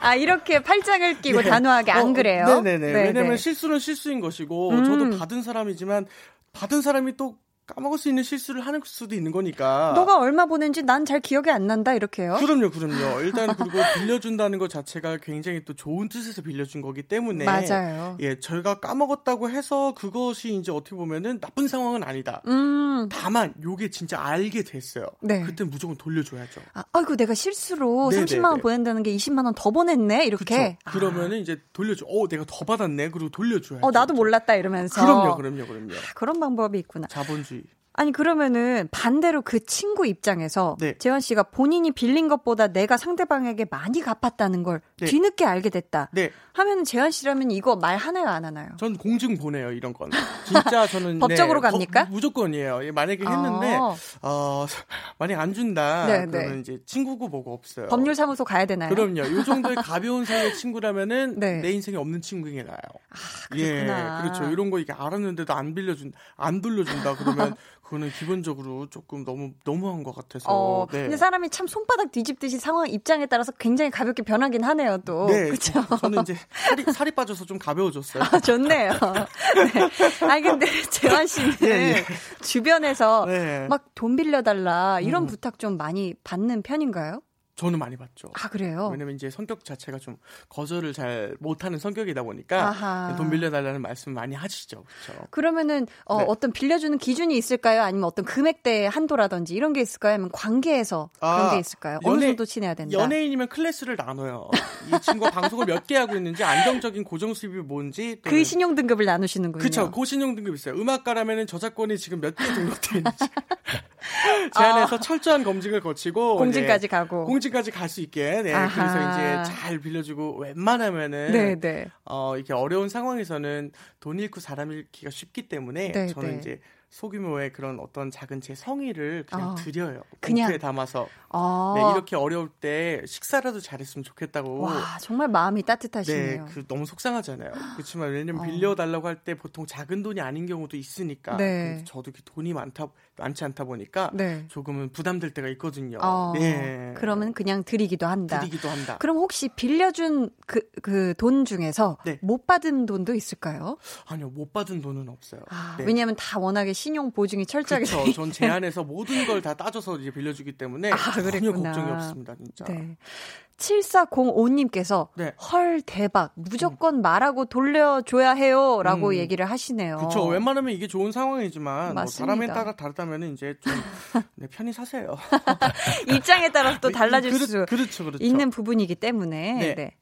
아 이렇게 팔짱을 끼고 네. 단호하게 안 어, 그래요? 네네네. 네네. 왜냐면 실수는 실수인 것이고 음. 저도 받은 사람이지만 받은 사람이 또 까먹을 수 있는 실수를 하는 수도 있는 거니까. 너가 얼마 보낸지 난 잘 기억이 안 난다 이렇게요. 그럼요, 그럼요. [laughs] 일단 그리고 빌려준다는 것 자체가 굉장히 또 좋은 뜻에서 빌려준 거기 때문에. 맞아요. 예, 저희가 까먹었다고 해서 그것이 이제 어떻게 보면은 나쁜 상황은 아니다. 음. 다만 요게 진짜 알게 됐어요. 네. 그때 무조건 돌려줘야죠. 아, 아이고 내가 실수로 네네네. 30만 원 보낸다는 게 20만 원 더 보냈네 이렇게. 그쵸. 그러면은 아. 이제 돌려줘. 어, 내가 더 받았네. 그리고 돌려줘야죠. 어, 나도 몰랐다 이러면서. 그럼요, 그럼요, 그럼요. 아, 그런 방법이 있구나. 자본주의. 아니 그러면은 반대로 그 친구 입장에서 네. 재환 씨가 본인이 빌린 것보다 내가 상대방에게 많이 갚았다는 걸 네. 뒤늦게 알게 됐다. 네. 하면은 재환 씨라면 이거 말 하나요 안 하나요? 전 공증 보내요 이런 건. 진짜 [laughs] 저는 법적으로 네, 갑니까? 거, 무조건이에요. 만약에 했는데 어, 어 [laughs] 만약 안 준다 네, 네. 그러면 이제 친구고 뭐고 없어요. 법률 사무소 가야 되나요? 그럼요. 이 정도의 [laughs] 가벼운 사이의 친구라면은 네. 내 인생에 없는 친구인 게 나아요. 아, 그렇구나. 예, 그렇죠. 이런 거 이게 알았는데도 안 빌려준 안 돌려준다 그러면 그거는 기본적으로 조금 너무 너무한 것 같아서. 어, 네. 근데 사람이 참 손바닥 뒤집듯이 상황 입장에 따라서 굉장히 가볍게 변하긴 하네요, 또. 네, 그렇죠. 저는 이제 살이, 살이 빠져서 좀 가벼워졌어요. 아, 좋네요. [laughs] 네. 아니 근데 재환 씨는 예, 예. 주변에서 네. 막돈 빌려달라 이런 음. 부탁 좀 많이 받는 편인가요? 저는 많이 받죠. 아 그래요? 왜냐면 이제 성격 자체가 좀 거절을 잘 못하는 성격이다 보니까 아하. 돈 빌려달라는 말씀 많이 하시죠. 그렇죠. 그러면은 어, 네. 어떤 빌려주는 기준이 있을까요? 아니면 어떤 금액대 한도라든지 이런 게 있을까요? 아니면 관계에서 아, 그런 게 있을까요? 연예, 어느 정도 친해야 된다. 연예인이면 클래스를 나눠요. 이 친구가 [laughs] 방송을 몇 개 하고 있는지 안정적인 고정 수입이 뭔지 그 신용 등급을 나누시는군요. 그렇죠. 그 신용 등급 있어요. 음악가라면은 저작권이 지금 몇 개 등록돼 있는지 [laughs] 제안해서 아. 철저한 검증을 거치고 공증까지 가고 공증까지 갈 수 있게 네, 그래서 이제 잘 빌려주고 웬만하면은 네, 네. 어 이렇게 어려운 상황에서는 돈 잃고 사람 잃기가 쉽기 때문에 네, 저는 네. 이제 소규모의 그런 어떤 작은 제 성의를 그냥 어, 드려요. 그냥 담아서 어. 네, 이렇게 어려울 때 식사라도 잘했으면 좋겠다고. 와 정말 마음이 따뜻하시네요. 네, 그 너무 속상하잖아요. 그렇지만 왜냐면 [gasps] 어. 빌려달라고 할 때 보통 작은 돈이 아닌 경우도 있으니까. 네. 저도 돈이 많다 많지 않다 보니까 네. 조금은 부담될 때가 있거든요. 어, 네. 그러면 그냥 드리기도 한다. 드리기도 한다. 그럼 혹시 빌려준 그 그 돈 중에서 네. 못 받은 돈도 있을까요? 아니요, 못 받은 돈은 없어요. 아, 네. 왜냐하면 다 워낙에 신용 보증이 철저하게 그렇죠. 전 제안에서 모든 걸 다 따져서 이제 빌려주기 때문에 아, 전혀 그랬구나. 걱정이 없습니다, 진짜. 네. 7405님께서 네. 헐 대박 무조건 음. 말하고 돌려줘야 해요라고 음. 얘기를 하시네요. 그렇죠. 웬만하면 이게 좋은 상황이지만 뭐 사람에 따라 다르다면 이제 좀 [laughs] 네, 편히 사세요. [laughs] 입장에 따라서 또 네, 달라질 그, 수 그렇죠, 그렇죠. 있는 부분이기 때문에. 네. 네.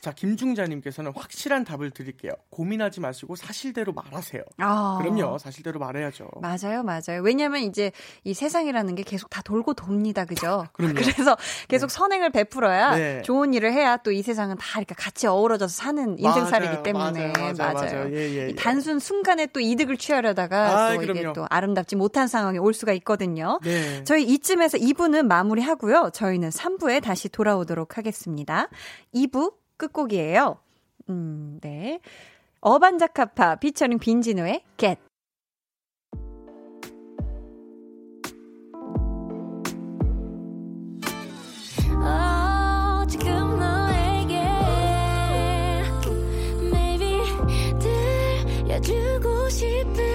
자, 김중자님께서는 확실한 답을 드릴게요. 고민하지 마시고 사실대로 말하세요. 아. 그럼요, 사실대로 말해야죠. 맞아요, 맞아요. 왜냐면 이제 이 세상이라는 게 계속 다 돌고 돕니다, 그죠? [laughs] 그럼요. 그래서 계속 네. 선행을 베풀어야 네. 좋은 일을 해야 또 이 세상은 다 이렇게 같이 어우러져서 사는 인생살이기 때문에 맞아요, 맞아요. 맞아요. 예, 예, 예. 단순 순간에 또 이득을 취하려다가 아, 또 그럼요. 이게 또 아름답지 못한 상황이 올 수가 있거든요. 네. 저희 이쯤에서 2부는 마무리하고요. 저희는 3부에 다시 돌아오도록 하겠습니다. 2부 끝곡이에요. 음, 네. 어반자카파 피처링 빈지노의 Get. 주고 싶은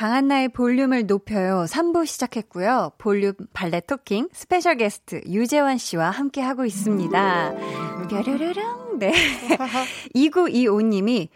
강한나의 볼륨을 높여요. 3부 시작했고요. 볼륨 valet talking 스페셜 게스트 유재환 씨와 함께 하고 있습니다. 뾰르르릉. 네. [laughs] 2925님이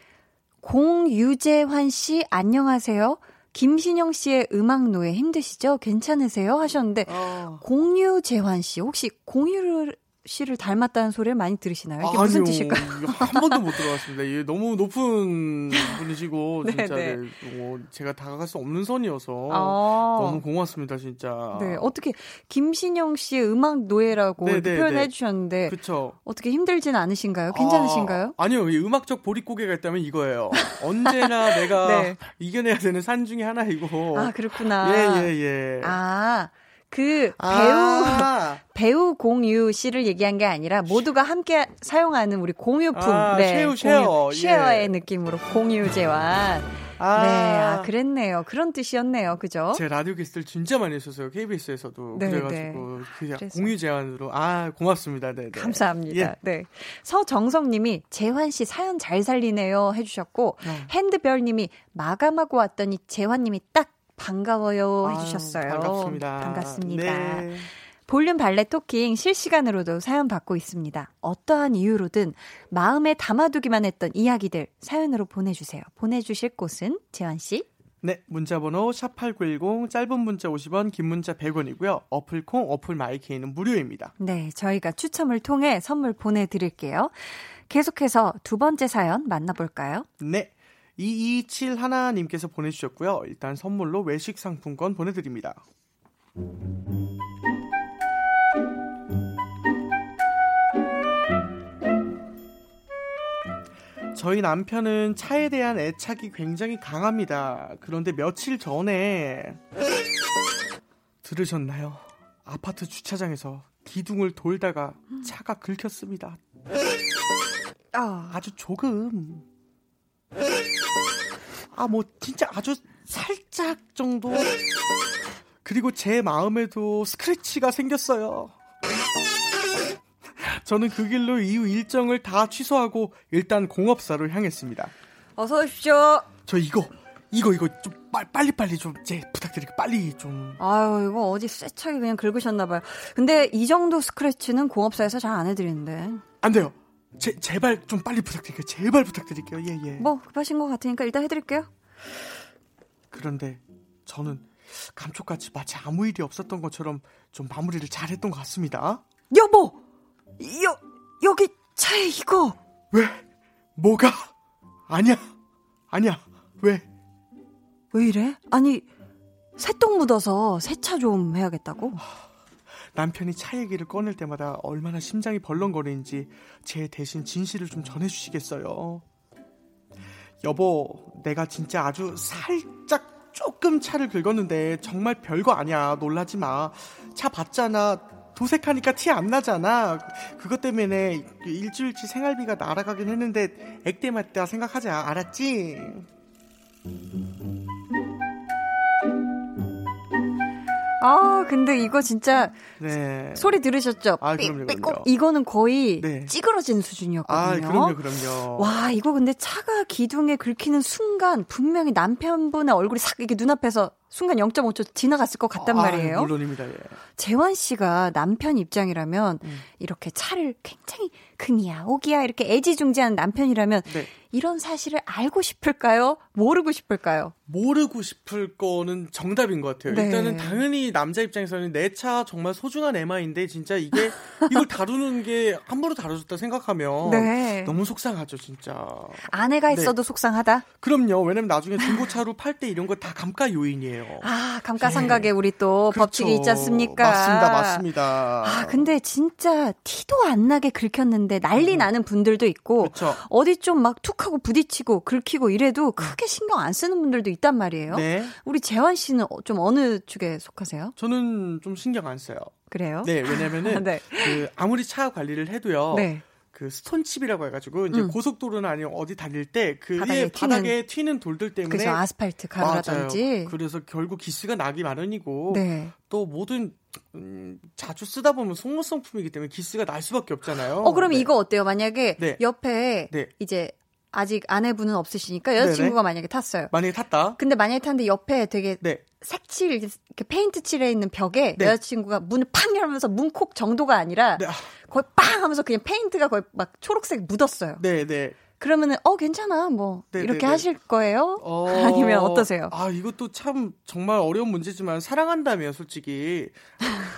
공유재환 씨 안녕하세요. 김신영 씨의 음악 노예 힘드시죠? 괜찮으세요? 하셨는데 어. 공유재환 씨 혹시 공유를 씨를 닮았다는 소리를 많이 들으시나요? 이게 아, 무슨 뜻일까요? 한 번도 못 들어봤습니다. 예, 너무 높은 분이시고 [laughs] 네, 진짜 네. 네. 뭐 제가 다가갈 수 없는 선이어서 아~ 너무 고맙습니다, 진짜. 네, 어떻게 김신영 씨의 음악 노예라고 네, 네 표현해 네. 주셨는데 그쵸. 어떻게 힘들진 않으신가요? 괜찮으신가요? 아, 니요 음악적 보릿고개가 있다면 이거예요. 언제나 [laughs] 내가 이겨내야 되는 산 중에 하나이고. 아, 그렇구나. 예, 예, 예. 아. 그 배우 아~ [laughs] 배우 공유 씨를 얘기한 게 아니라 모두가 함께 사용하는 우리 공유품 아, 네 쉐어 쉐어 쉐어의 예. 느낌으로 공유 재화 아. 네, 아, 그랬네요. 그런 뜻이었네요. 그죠? 제 라디오 게스트를 진짜 많이 했었어요. KBS에서도. 네, 그래가지고, 네. 그냥 공유 제안으로. 아, 고맙습니다. 네, 네. 감사합니다. 예. 네. 서정석 님이 재환 씨 사연 잘 살리네요. 해주셨고, 어. 핸드별 님이 마감하고 왔더니 재환 님이 딱 반가워요 해주셨어요. 아, 반갑습니다. 반갑습니다. 네. 볼륨 발레 토킹 실시간으로도 사연 받고 있습니다. 어떠한 이유로든 마음에 담아두기만 했던 이야기들 사연으로 보내주세요. 보내주실 곳은 재환씨? 네, 문자번호 샵8910 짧은 문자 50원, 긴 문자 100원이고요. 어플콩, 어플 마이케이는 무료입니다. 네, 저희가 추첨을 통해 선물 보내드릴게요. 계속해서 두 번째 사연 만나볼까요? 네. 227 하나님께서 보내주셨고요. 일단 선물로 외식 상품권 보내드립니다. 저희 남편은 차에 대한 애착이 굉장히 강합니다. 그런데 며칠 전에 들으셨나요? 아파트 주차장에서 기둥을 돌다가 차가 긁혔습니다. 아, 아주 조금. 아, 뭐, 진짜 아주 살짝 정도. 그리고 제 마음에도 스크래치가 생겼어요. 저는 그 길로 이후 일정을 다 취소하고 일단 공업사로 향했습니다. 어서 오십시오. 저 이거 이거 이거 좀 빨리 빨리 좀 제 부탁드릴게요. 빨리 좀. 아유 이거 어디 쎄차게 그냥 긁으셨나 봐요. 근데 이 정도 스크래치는 공업사에서 잘 안 해드리는데. 안 돼요. 제, 제발 좀 빨리 부탁드릴게요. 제발 부탁드릴게요. 예, 예. 뭐, 급하신 것 같으니까 일단 해드릴게요. 그런데 저는 감쪽같이 마치 아무 일이 없었던 것처럼 좀 마무리를 잘 했던 것 같습니다. 여보! 여, 여기 차에 이거! 왜? 뭐가? 아니야. 아니야. 왜? 왜 이래? 아니, 새똥 묻어서 세차 좀 해야겠다고? 남편이 차 얘기를 꺼낼 때마다 얼마나 심장이 벌렁거리는지 제 대신 진실을 좀 전해주시겠어요. 여보, 내가 진짜 아주 살짝 조금 차를 긁었는데 정말 별거 아니야. 놀라지 마. 차 봤잖아. 도색하니까 티 안 나잖아. 그것 때문에 일주일치 생활비가 날아가긴 했는데 액땜 맞다 생각하자. 알았지? 아, 근데 이거 진짜 네. 소리 들으셨죠? 아, 그럼요, 그럼요. 이거는 거의 네. 찌그러진 수준이었거든요. 아, 그럼요, 그럼요. 와, 이거 근데 차가 기둥에 긁히는 순간 분명히 남편분의 얼굴이 싹 이렇게 눈앞에서 순간 0.5초 지나갔을 것 같단 아, 말이에요. 물론입니다. 예. 재환 씨가 남편 입장이라면 음. 이렇게 차를 굉장히 금이야, 오기야 이렇게 애지중지하는 남편이라면 네. 이런 사실을 알고 싶을까요? 모르고 싶을까요? 모르고 싶을 거는 정답인 것 같아요. 네. 일단은 당연히 남자 입장에서는 내 차 정말 소중한 에마인데 진짜 이게 [laughs] 이걸 다루는 게 함부로 다뤄졌다 생각하면 네. 너무 속상하죠, 진짜. 아내가 네. 있어도 네. 속상하다? 그럼요. 왜냐면 나중에 중고차로 팔 때 이런 거 다 감가 요인이에요. 아, 감가상각에 네. 우리 또 그렇죠. 법칙이 있지 않습니까? 맞습니다, 맞습니다. 아, 근데 진짜 티도 안 나게 긁혔는데 난리 음. 나는 분들도 있고 그렇죠. 어디 좀 막 툭 하고 부딪히고 긁히고 이래도 크게 신경 안 쓰는 분들도 있단 말이에요. 네. 우리 재환 씨는 어, 좀 어느 축에 속하세요? 저는 좀 신경 안 써요. 그래요? 네, 왜냐면은 [laughs] 네. 그 아무리 차 관리를 해도요. 네. 그 스톤칩이라고 해가지고 이제 음. 고속도로나 아니면 어디 달릴 때 그 바닥에, 바닥에 튀는 돌들 때문에 그래서 아스팔트 가루라든지 그래서 결국 기스가 나기 마련이고 네. 또 모든 음, 자주 쓰다 보면 소모성 품이기 때문에 기스가 날 수밖에 없잖아요. 어 그럼 네. 이거 어때요? 만약에 네. 옆에 네. 이제 아직 아내분은 없으시니까 여자친구가 네네. 만약에 탔어요. 만약에 탔다. 근데 만약에 탔는데 옆에 되게 네. 색칠 이렇게 페인트 칠해 있는 벽에 네. 여자친구가 문을 팡 열면서 문콕 정도가 아니라 네. 거의 빵 하면서 그냥 페인트가 거의 막 초록색 묻었어요. 네, 네. 그러면은 어 괜찮아 뭐 네네네. 이렇게 하실 거예요? 어... [laughs] 아니면 어떠세요? 아 이것도 참 정말 어려운 문제지만 사랑한다면 솔직히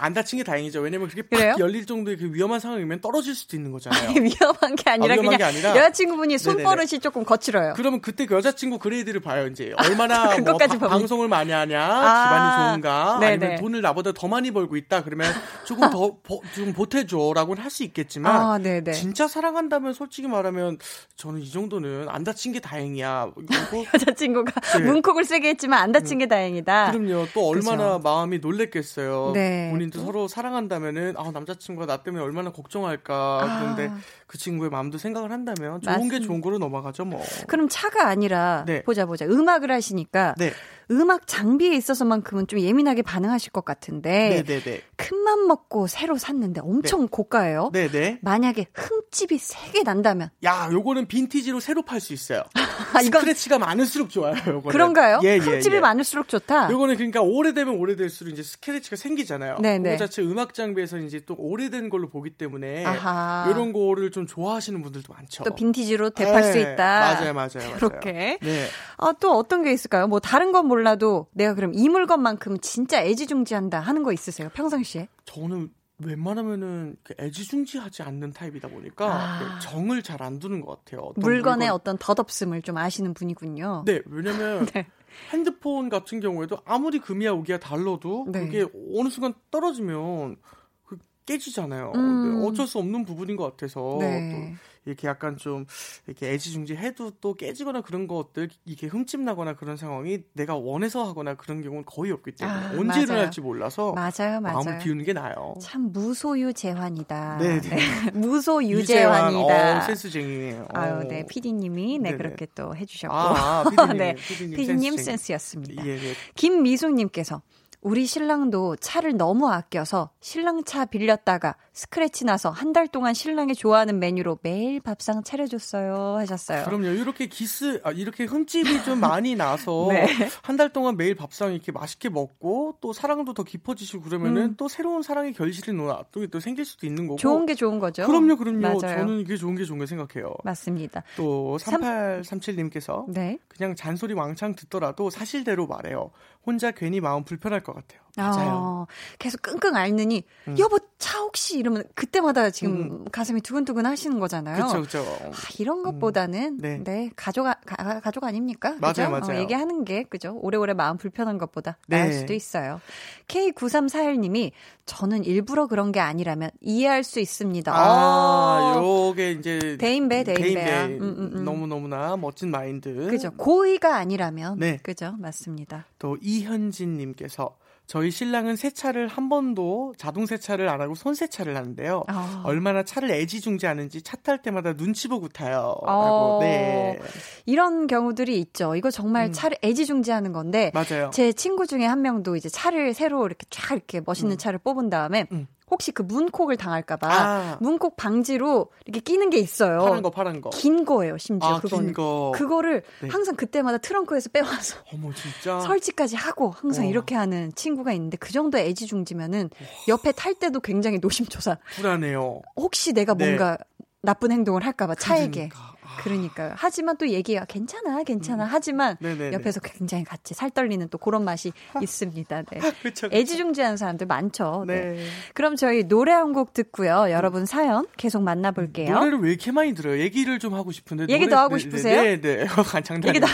안 다친 게 다행이죠. 왜냐면 그게 팍 그래요? 열릴 정도의 그 위험한 상황이면 떨어질 수도 있는 거잖아요. 아니, 위험한 게 아니라 아, 위험한 그냥 게 아니라 여자친구분이 손버릇이 네네네. 조금 거칠어요. 그러면 그때 그 여자친구 그레이드를 봐요 이제 [laughs] 얼마나 뭐 바, 방송을 많이 하냐, 아, 집안이 좋은가, 네네. 아니면 돈을 나보다 더 많이 벌고 있다 그러면 조금 더좀 보태줘라고는 할 수 있겠지만 아, 진짜 사랑한다면 솔직히 말하면 저는 저는 이 정도는 안 다친 게 다행이야. [laughs] 여자친구가 네. 문콕을 세게 했지만 안 다친 게 다행이다. 그럼요. 또 얼마나 그죠? 마음이 놀랬겠어요. 네. 본인도 서로 사랑한다면은 아 남자친구가 나 때문에 얼마나 걱정할까. 아. 그런데 그 친구의 마음도 생각을 한다면 좋은 맞습니다. 게 좋은 거로 넘어가죠 뭐. 그럼 차가 아니라 네. 보자 보자 음악을 하시니까 네. 음악 장비에 있어서만큼은 좀 예민하게 반응하실 것 같은데 네네네. 큰맘 먹고 새로 샀는데 엄청 네. 고가예요. 네네. 만약에 흠집이 세게 난다면 야, 요거는 빈티지로 새로 팔 수 있어요. [laughs] 아, 이건... 스크래치가 많을수록 좋아요. 요거는. 그런가요? 예, 예, 흠집이 예. 많을수록 좋다. 요거는 그러니까 오래되면 오래될수록 이제 스크래치가 생기잖아요. 네네. 그거 자체 음악 장비에서 이제 또 오래된 걸로 보기 때문에 아하. 이런 거를 좀 좋아하시는 분들도 많죠. 또 빈티지로 대팔 네. 수 있다. 맞아요, 맞아요, 맞아요. 그렇게. 네. 아, 또 어떤 게 있을까요? 뭐 다른 건 몰라도 내가 그럼 이 물건만큼 진짜 애지중지한다 하는 거 있으세요? 평상시에? 저는 웬만하면은 그 애지중지하지 않는 타입이다 보니까 아. 네, 정을 잘 안 두는 것 같아요. 어떤 물건의 물건... 어떤 덧없음을 좀 아시는 분이군요. 네, 왜냐면 [laughs] 네. 핸드폰 같은 경우에도 아무리 금이야 오기야 달러도 네. 그게 어느 순간 떨어지면 그 깨지잖아요. 음. 네, 어쩔 수 없는 부분인 것 같아서 네. 또 이렇게 약간 좀 이렇게 애지중지해도 또 깨지거나 그런 것들 이게 흠집 나거나 그런 상황이 내가 원해서 하거나 그런 경우는 거의 없기 때문에 아, 언제 맞아요. 일어날지 몰라서 맞아요, 맞아요. 마음을 비우는 게 나아요. 참 무소유 재환이다. 네, 네. [laughs] 무소유 재환이다. 어, 센스쟁이네요. 아유, 네, PD님이 네 네네. 그렇게 또 해주셨고, 아, [laughs] PD님, 네, PD님, PD님 센스 였습니다. 예, 예. 김미숙님께서 우리 신랑도 차를 너무 아껴서 신랑 차 빌렸다가 스크래치 나서 한 달 동안 신랑이 좋아하는 메뉴로 매일 밥상 차려줬어요 하셨어요. 그럼요. 이렇게 기스, 아, 이렇게 흠집이 좀 많이 나서 [laughs] 네. 한달 동안 매일 밥상 이렇게 맛있게 먹고 또 사랑도 더 깊어지시고 그러면은 음. 또 새로운 사랑의 결실이 또, 또 생길 수도 있는 거고. 좋은 게 좋은 거죠. 그럼요, 그럼요. 맞아요. 저는 이게 좋은 게 좋은 게 생각해요. 맞습니다. 또 3837님께서 네. 그냥 잔소리 왕창 듣더라도 사실대로 말해요. 혼자 괜히 마음 불편할 것 같아요. 맞아요. 어, 계속 끙끙 앓느니 음. 여보 차 혹시 이러면 그때마다 지금 음. 가슴이 두근두근 하시는 거잖아요. 그렇죠, 그렇죠. 아, 이런 것보다는 음. 네. 네. 가족 아, 가, 가족 아닙니까? 맞아요, 그죠? 맞아요. 어, 얘기하는 게 그죠? 오래오래 마음 불편한 것보다 네. 나을 수도 있어요. K9341님이 저는 일부러 그런 게 아니라면 이해할 수 있습니다. 아, 아 요게 이제 대인배, 대인배. 대인배. 음, 음, 음. 너무 너무나 멋진 마인드. 그죠. 고의가 아니라면. 네. 그죠. 맞습니다. 또 이현진님께서 저희 신랑은 세차를 한 번도 자동 세차를 안 하고 손 세차를 하는데요. 아. 얼마나 차를 애지중지하는지 차 탈 때마다 눈치 보고 타요. 어. 네. 이런 경우들이 있죠. 이거 정말 음. 차를 애지중지하는 건데 맞아요. 제 친구 중에 한 명도 이제 차를 새로 이렇게 쫙 이렇게 멋있는 음. 차를 뽑은 다음에 음. 혹시 그 문콕을 당할까봐 아. 문콕 방지로 이렇게 끼는 게 있어요. 파란 거, 파란 거. 긴 거예요, 심지어 아, 그거는. 거. 그거를 네. 항상 그때마다 트렁크에서 빼와서 [laughs] 어머 진짜 설치까지 하고 항상 어. 이렇게 하는 친구가 있는데 그 정도 애지중지면은 옆에 탈 때도 굉장히 노심초사. 불안해요. 혹시 내가 네. 뭔가 나쁜 행동을 할까봐 차에게. 그러니까. 그러니까요. 하지만 또 얘기가 괜찮아, 괜찮아. 음. 하지만 네네네. 옆에서 굉장히 같이 살 떨리는 또 그런 맛이 있습니다. 네. 그쵸, 그쵸. 애지중지하는 사람들 많죠. 네. 네. 그럼 저희 노래 한 곡 듣고요. 여러분 사연 계속 만나볼게요. 노래를 왜 이렇게 많이 들어요? 얘기를 좀 하고 싶은데. 얘기 노래, 더 하고 싶으세요? 네, 네. 네. 장난. 얘기 더.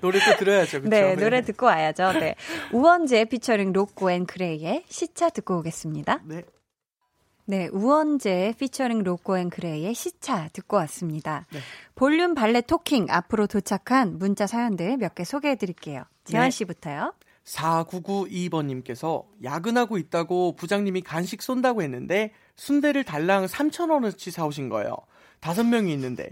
노래 또 들어야죠. 그쵸? 네, 노래 듣고 와야죠. 네. 우원재 피처링 로꼬 and 그레이의 시차 듣고 오겠습니다. 네. 네, 우원재 피처링 로꼬 and 그레이의 시차 듣고 왔습니다. 네. 볼륨 valet talking 앞으로 도착한 문자 사연들 몇 개 소개해 드릴게요. 재환 네. 씨부터요. 4992번님께서 야근하고 있다고 부장님이 간식 쏜다고 했는데 순대를 달랑 3,000원어치 사오신 거예요. 다섯 명이 있는데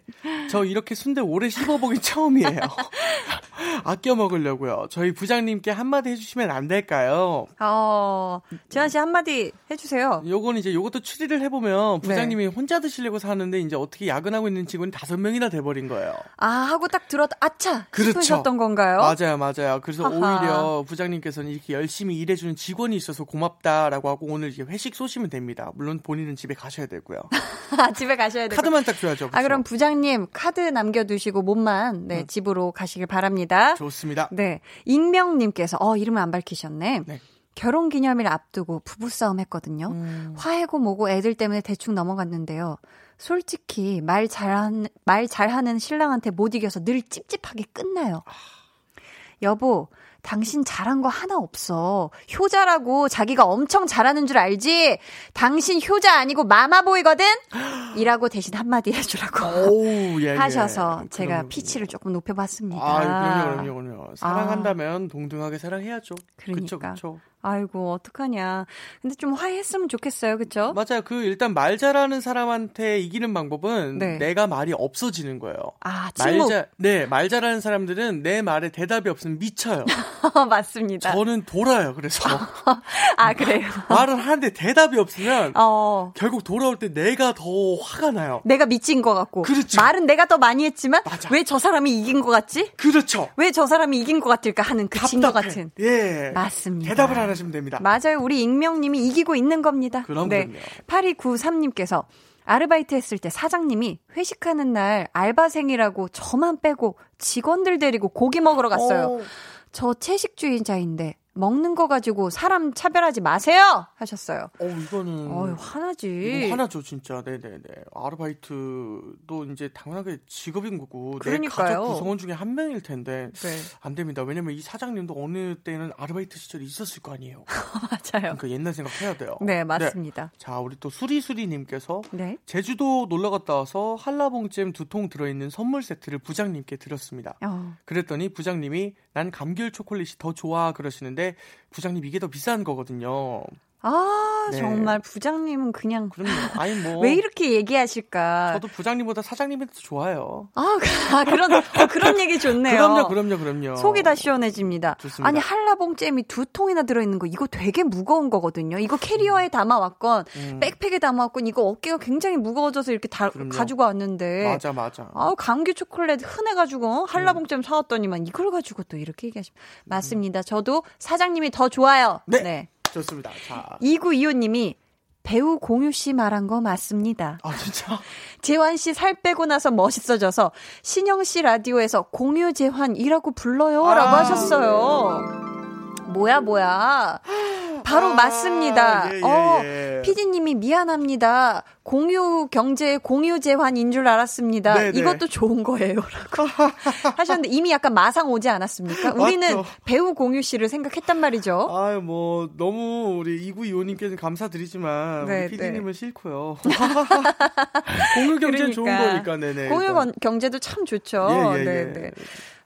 저 이렇게 순대 오래 씹어보긴 처음이에요. [laughs] 아껴 먹으려고요. 저희 부장님께 한마디 해주시면 안 될까요? 어, 지환 씨 한마디 해주세요. 요건 이제 요것도 추리를 해보면 네. 부장님이 네. 혼자 드시려고 사는데 이제 어떻게 야근하고 있는 직원이 다섯 명이나 돼버린 거예요. 아 하고 딱 들어도 아차 그렇죠. 싶으셨던 건가요? 맞아요, 맞아요. 그래서 하하. 오히려 부장님께서는 이렇게 열심히 일해주는 직원이 있어서 고맙다라고 하고 오늘 이제 회식 쏘시면 됩니다. 물론 본인은 집에 가셔야 되고요. [laughs] 집에 가셔야 되고 카드만 딱. 그렇죠? 아 그럼 부장님 카드 남겨두시고 몸만 네 음. 집으로 가시길 바랍니다. 좋습니다. 네 익명님께서 어 이름을 안 밝히셨네. 네. 결혼 기념일 앞두고 부부싸움 했거든요. 음. 화해고 뭐고 애들 때문에 대충 넘어갔는데요. 솔직히 말 잘하는, 말 잘하는 신랑한테 못 이겨서 늘 찝찝하게 끝나요. 아. 여보, 당신 잘한 거 하나 없어. 효자라고 자기가 엄청 잘하는 줄 알지? 당신 효자 아니고 마마보이거든? 이라고 대신 한마디 해주라고 오, 예, 하셔서 예. 제가 그럼... 피치를 조금 높여봤습니다. 아, 그럼요, 그럼요, 그럼요. 사랑한다면 아. 동등하게 사랑해야죠. 그러니까. 그쵸, 그쵸. 아이고 어떡하냐. 근데 좀 화해했으면 좋겠어요, 그쵸? 맞아요. 그 일단 말 잘하는 사람한테 이기는 방법은 네. 내가 말이 없어지는 거예요. 아, 침묵. 말 잘, 네, 말 잘하는 사람들은 내 말에 대답이 없으면 미쳐요. [laughs] 맞습니다. 저는 돌아요. 그래서 [laughs] 아 그래요. [laughs] 말을 하는데 대답이 없으면 어. 결국 돌아올 때 내가 더 화가 나요. 내가 미친 것 같고. 그렇죠. 말은 내가 더 많이 했지만 왜 저 사람이 이긴 것 같지? 그렇죠. 왜 저 사람이 이긴 것 같을까 하는 그 진거 같은. 예. 맞습니다. 대답을 안 하시면 됩니다. 맞아요. 우리 익명님이 이기고 있는 겁니다. 그럼 네. 그럼요. 8293님께서 아르바이트 했을 때 사장님이 회식하는 날 알바생이라고 저만 빼고 직원들 데리고 고기 먹으러 갔어요. 오. 저 채식주의자인데 먹는 거 가지고 사람 차별하지 마세요 하셨어요. 어 이거는 어 화나지. 이거 화나죠 진짜. 네 네 네. 아르바이트도 이제 당연하게 직업인 거고 그러니까요. 내 가족 구성원 중에 한 명일 텐데 네. 안 됩니다. 왜냐면 이 사장님도 어느 때는 아르바이트 시절이 있었을 거 아니에요. [laughs] 맞아요. 그러니까 옛날 생각해야 돼요. 네 맞습니다. 네. 자 우리 또 수리수리 님께서 네. 제주도 놀러 갔다 와서 한라봉잼 두 통 들어 있는 선물 세트를 부장님께 드렸습니다. 어. 그랬더니 부장님이 난 감귤 초콜릿이 더 좋아 그러시는데 부장님 이게 더 비싼 거거든요. 아, 네. 정말 부장님은 그냥 그럼요. 아니 뭐 [laughs] 왜 이렇게 얘기하실까? 저도 부장님보다 사장님이 더 좋아요. 아, 아 그런 어, 그런 얘기 좋네요. 그럼요, 그럼요, 그럼요. 속이 다 시원해집니다. 좋습니다. 아니 한라봉 잼이 두 통이나 들어 있는 거 이거 되게 무거운 거거든요. 이거 캐리어에 음. 담아 왔건 음. 백팩에 담아 왔건 이거 어깨가 굉장히 무거워져서 이렇게 다 그럼요. 가지고 왔는데 맞아, 맞아. 아, 감기 초콜릿 흔해 가지고 한라봉 잼 사왔더니만 이걸 가지고 또 이렇게 얘기하시면 음. 맞습니다. 저도 사장님이 더 좋아요. 네. 네. 좋습니다. 자. 2925님이 배우 공유 씨 말한 거 맞습니다. 아, 진짜? [laughs] 재환 씨 살 빼고 나서 멋있어져서 신영 씨 라디오에서 공유 재환이라고 불러요. 라고 아, 하셨어요. 뭐야, 뭐야. 바로 아, 맞습니다. 예, 예, 어, 예. 피디님이 미안합니다. 공유 경제 공유 재환인 줄 알았습니다. 네네. 네. 이것도 좋은 거예요라고 [laughs] 하셨는데 이미 약간 마상 오지 않았습니까? 우리는 맞죠. 배우 공유 씨를 생각했단 말이죠. 아유 뭐 너무 우리 이구 이호님께는 감사드리지만 네, 우리 피디님은 네. 싫고요. [laughs] 공유 경제 그러니까. 좋은 거니까 네네. 공유 일단. 경제도 참 좋죠. 예, 예, 네, 네.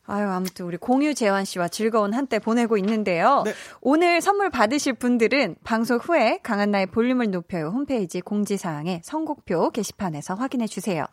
아유, 아무튼 우리 공유 재환 씨와 즐거운 한때 보내고 있는데요. 네. 오늘 선물 받으실 분들은 방송 후에 강한 나의 볼륨을 높여요 홈페이지 공지사항에 선곡표 게시판에서 확인해 주세요.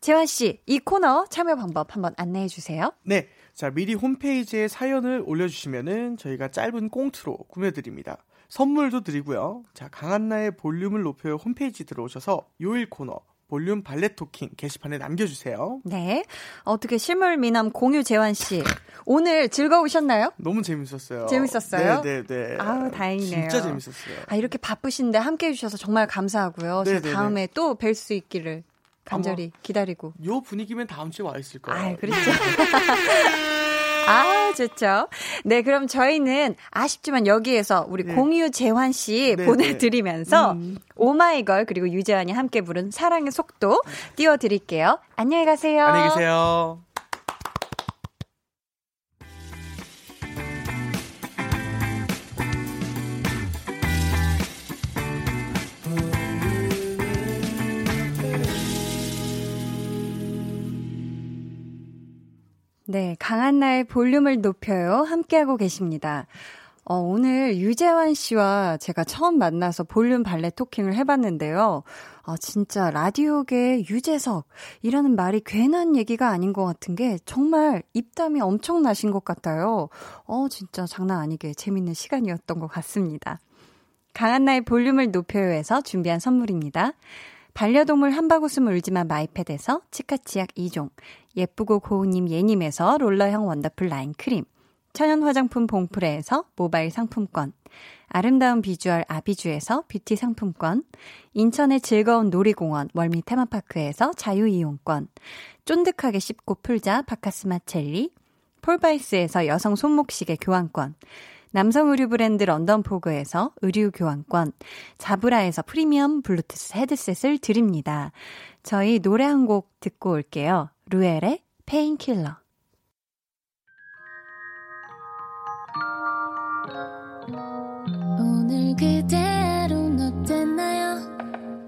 재환 씨, 이 코너 참여 방법 한번 안내해 주세요. 네. 자, 미리 홈페이지에 사연을 올려 주시면은 저희가 짧은 꽁트로 꾸며드립니다. 선물도 드리고요. 자, 강한나의 볼륨을 높여요 홈페이지 들어오셔서 요일 코너 볼륨 발레 토킹 게시판에 남겨주세요. 네. 어떻게 실물 미남 공유 재환 씨 오늘 즐거우셨나요? 너무 재밌었어요. 재밌었어요? 네, 네, 네. 아우 다행이네요. 진짜 재밌었어요. 아 이렇게 바쁘신데 함께 해 주셔서 정말 감사하고요. 네, 네, 다음에 네. 또뵐 수 있기를 간절히 기다리고. 요 분위기면 다음 주에 와 있을 거예요. 아, 그렇죠. [laughs] 아, 좋죠. 네, 그럼 저희는 아쉽지만 여기에서 우리 네. 공유 재환 씨 네, 네. 보내드리면서 음. 오마이걸 그리고 유재환이 함께 부른 사랑의 속도 띄워드릴게요. 안녕히 가세요. 안녕히 계세요. 네, 강한 나의 볼륨을 높여요. 함께하고 계십니다. 어, 오늘 유재환 씨와 제가 처음 만나서 볼륨 발레 토킹을 해봤는데요. 아, 진짜 라디오계 유재석이라는 말이 괜한 얘기가 아닌 것 같은 게 정말 입담이 엄청나신 것 같아요. 어, 진짜 장난 아니게 재밌는 시간이었던 것 같습니다. 강한 나의 볼륨을 높여요에서 준비한 선물입니다. 반려동물 한바구음 울지만 마이패드에서 치카치약 2종, 예쁘고 고운님 예님에서 롤러형 원더풀 라인 크림, 천연 화장품 봉프레에서 모바일 상품권, 아름다운 비주얼 아비주에서 뷰티 상품권, 인천의 즐거운 놀이공원 월미 테마파크에서 자유이용권, 쫀득하게 씹고 풀자 박카스맛 젤리, 폴바이스에서 여성 손목시계 교환권, 남성 의류 브랜드 런던포그에서 의류 교환권, 자브라에서 프리미엄 블루투스 헤드셋을 드립니다. 저희 노래 한 곡 듣고 올게요. 루엘의 Painkiller. 오늘 그대 하루는 어땠나요?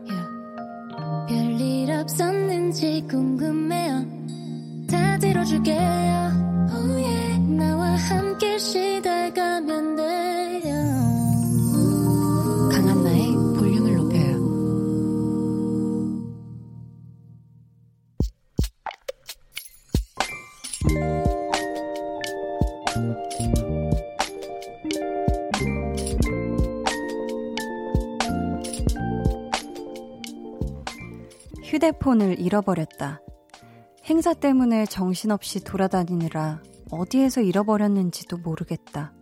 Yeah. 별일 없었는지 궁금해요. 다 들어줄게요. Oh yeah. 나와 함께 시달 휴대폰을 잃어버렸다. 행사 때문에 정신없이 돌아다니느라 어디에서 잃어버렸는지도 모르겠다.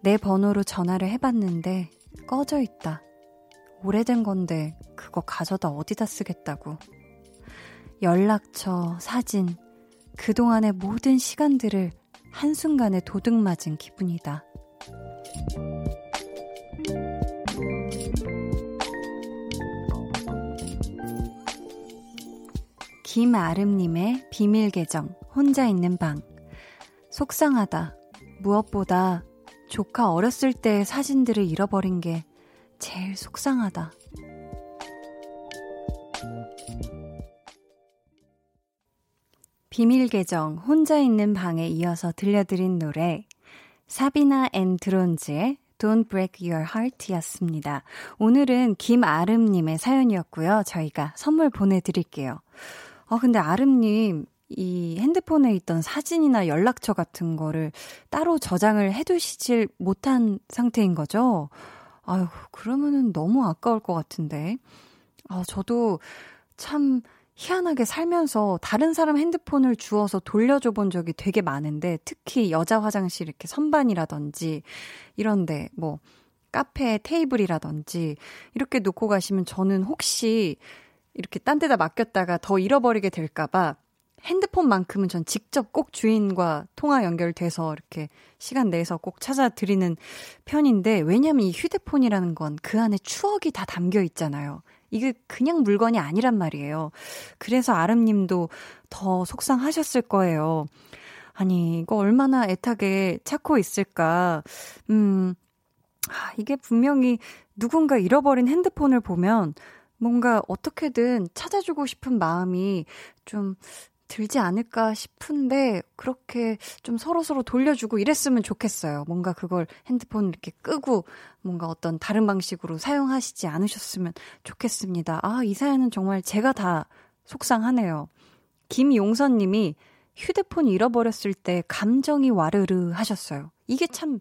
내 번호로 전화를 해봤는데 꺼져 있다. 오래된 건데 그거 가져다 어디다 쓰겠다고. 연락처, 사진, 그동안의 모든 시간들을 한순간에 도둑맞은 기분이다. 김아름님의 비밀 계정, 혼자 있는 방. 속상하다. 무엇보다 조카 어렸을 때의 사진들을 잃어버린 게 제일 속상하다. 비밀 계정 혼자 있는 방에 이어서 들려드린 노래 사비나 앤 드론즈의 Don't Break Your Heart 였습니다. 오늘은 김아름님의 사연이었고요. 저희가 선물 보내드릴게요. 어, 근데 아름님, 이 핸드폰에 있던 사진이나 연락처 같은 거를 따로 저장을 해두시질 못한 상태인 거죠? 아유, 그러면은 너무 아까울 것 같은데. 아, 저도 참 희한하게 살면서 다른 사람 핸드폰을 주워서 돌려줘 본 적이 되게 많은데, 특히 여자 화장실 이렇게 선반이라든지, 이런데, 뭐, 카페 테이블이라든지, 이렇게 놓고 가시면 저는 혹시 이렇게 딴 데다 맡겼다가 더 잃어버리게 될까봐 핸드폰만큼은 전 직접 꼭 주인과 통화 연결돼서 이렇게 시간 내서 꼭 찾아드리는 편인데, 왜냐면 이 휴대폰이라는 건 그 안에 추억이 다 담겨 있잖아요. 이게 그냥 물건이 아니란 말이에요. 그래서 아름님도 더 속상하셨을 거예요. 아니, 이거 얼마나 애타게 찾고 있을까. 음, 아, 이게 분명히 누군가 잃어버린 핸드폰을 보면 뭔가 어떻게든 찾아주고 싶은 마음이 좀 들지 않을까 싶은데 그렇게 좀 서로서로 돌려주고 이랬으면 좋겠어요. 뭔가 그걸 핸드폰 이렇게 끄고 뭔가 어떤 다른 방식으로 사용하시지 않으셨으면 좋겠습니다. 아, 이 사연은 정말 제가 다 속상하네요. 김용선 님이 휴대폰 잃어버렸을 때 감정이 와르르 하셨어요. 이게 참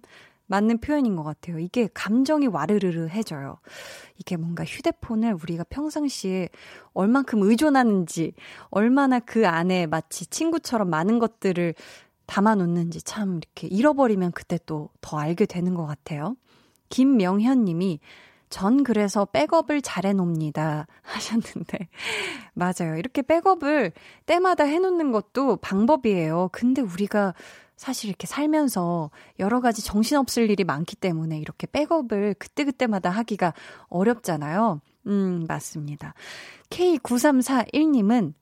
맞는 표현인 것 같아요. 이게 감정이 와르르르 해져요. 이게 뭔가 휴대폰을 우리가 평상시에 얼만큼 의존하는지, 얼마나 그 안에 마치 친구처럼 많은 것들을 담아놓는지 참 이렇게 잃어버리면 그때 또 더 알게 되는 것 같아요. 김명현 님이 전 그래서 백업을 잘 해놓습니다. [laughs] 하셨는데. 맞아요. 이렇게 백업을 때마다 해놓는 것도 방법이에요. 근데 우리가 사실 이렇게 살면서 여러 가지 정신없을 일이 많기 때문에 이렇게 백업을 그때그때마다 하기가 어렵잖아요. 음, 맞습니다. K9341님은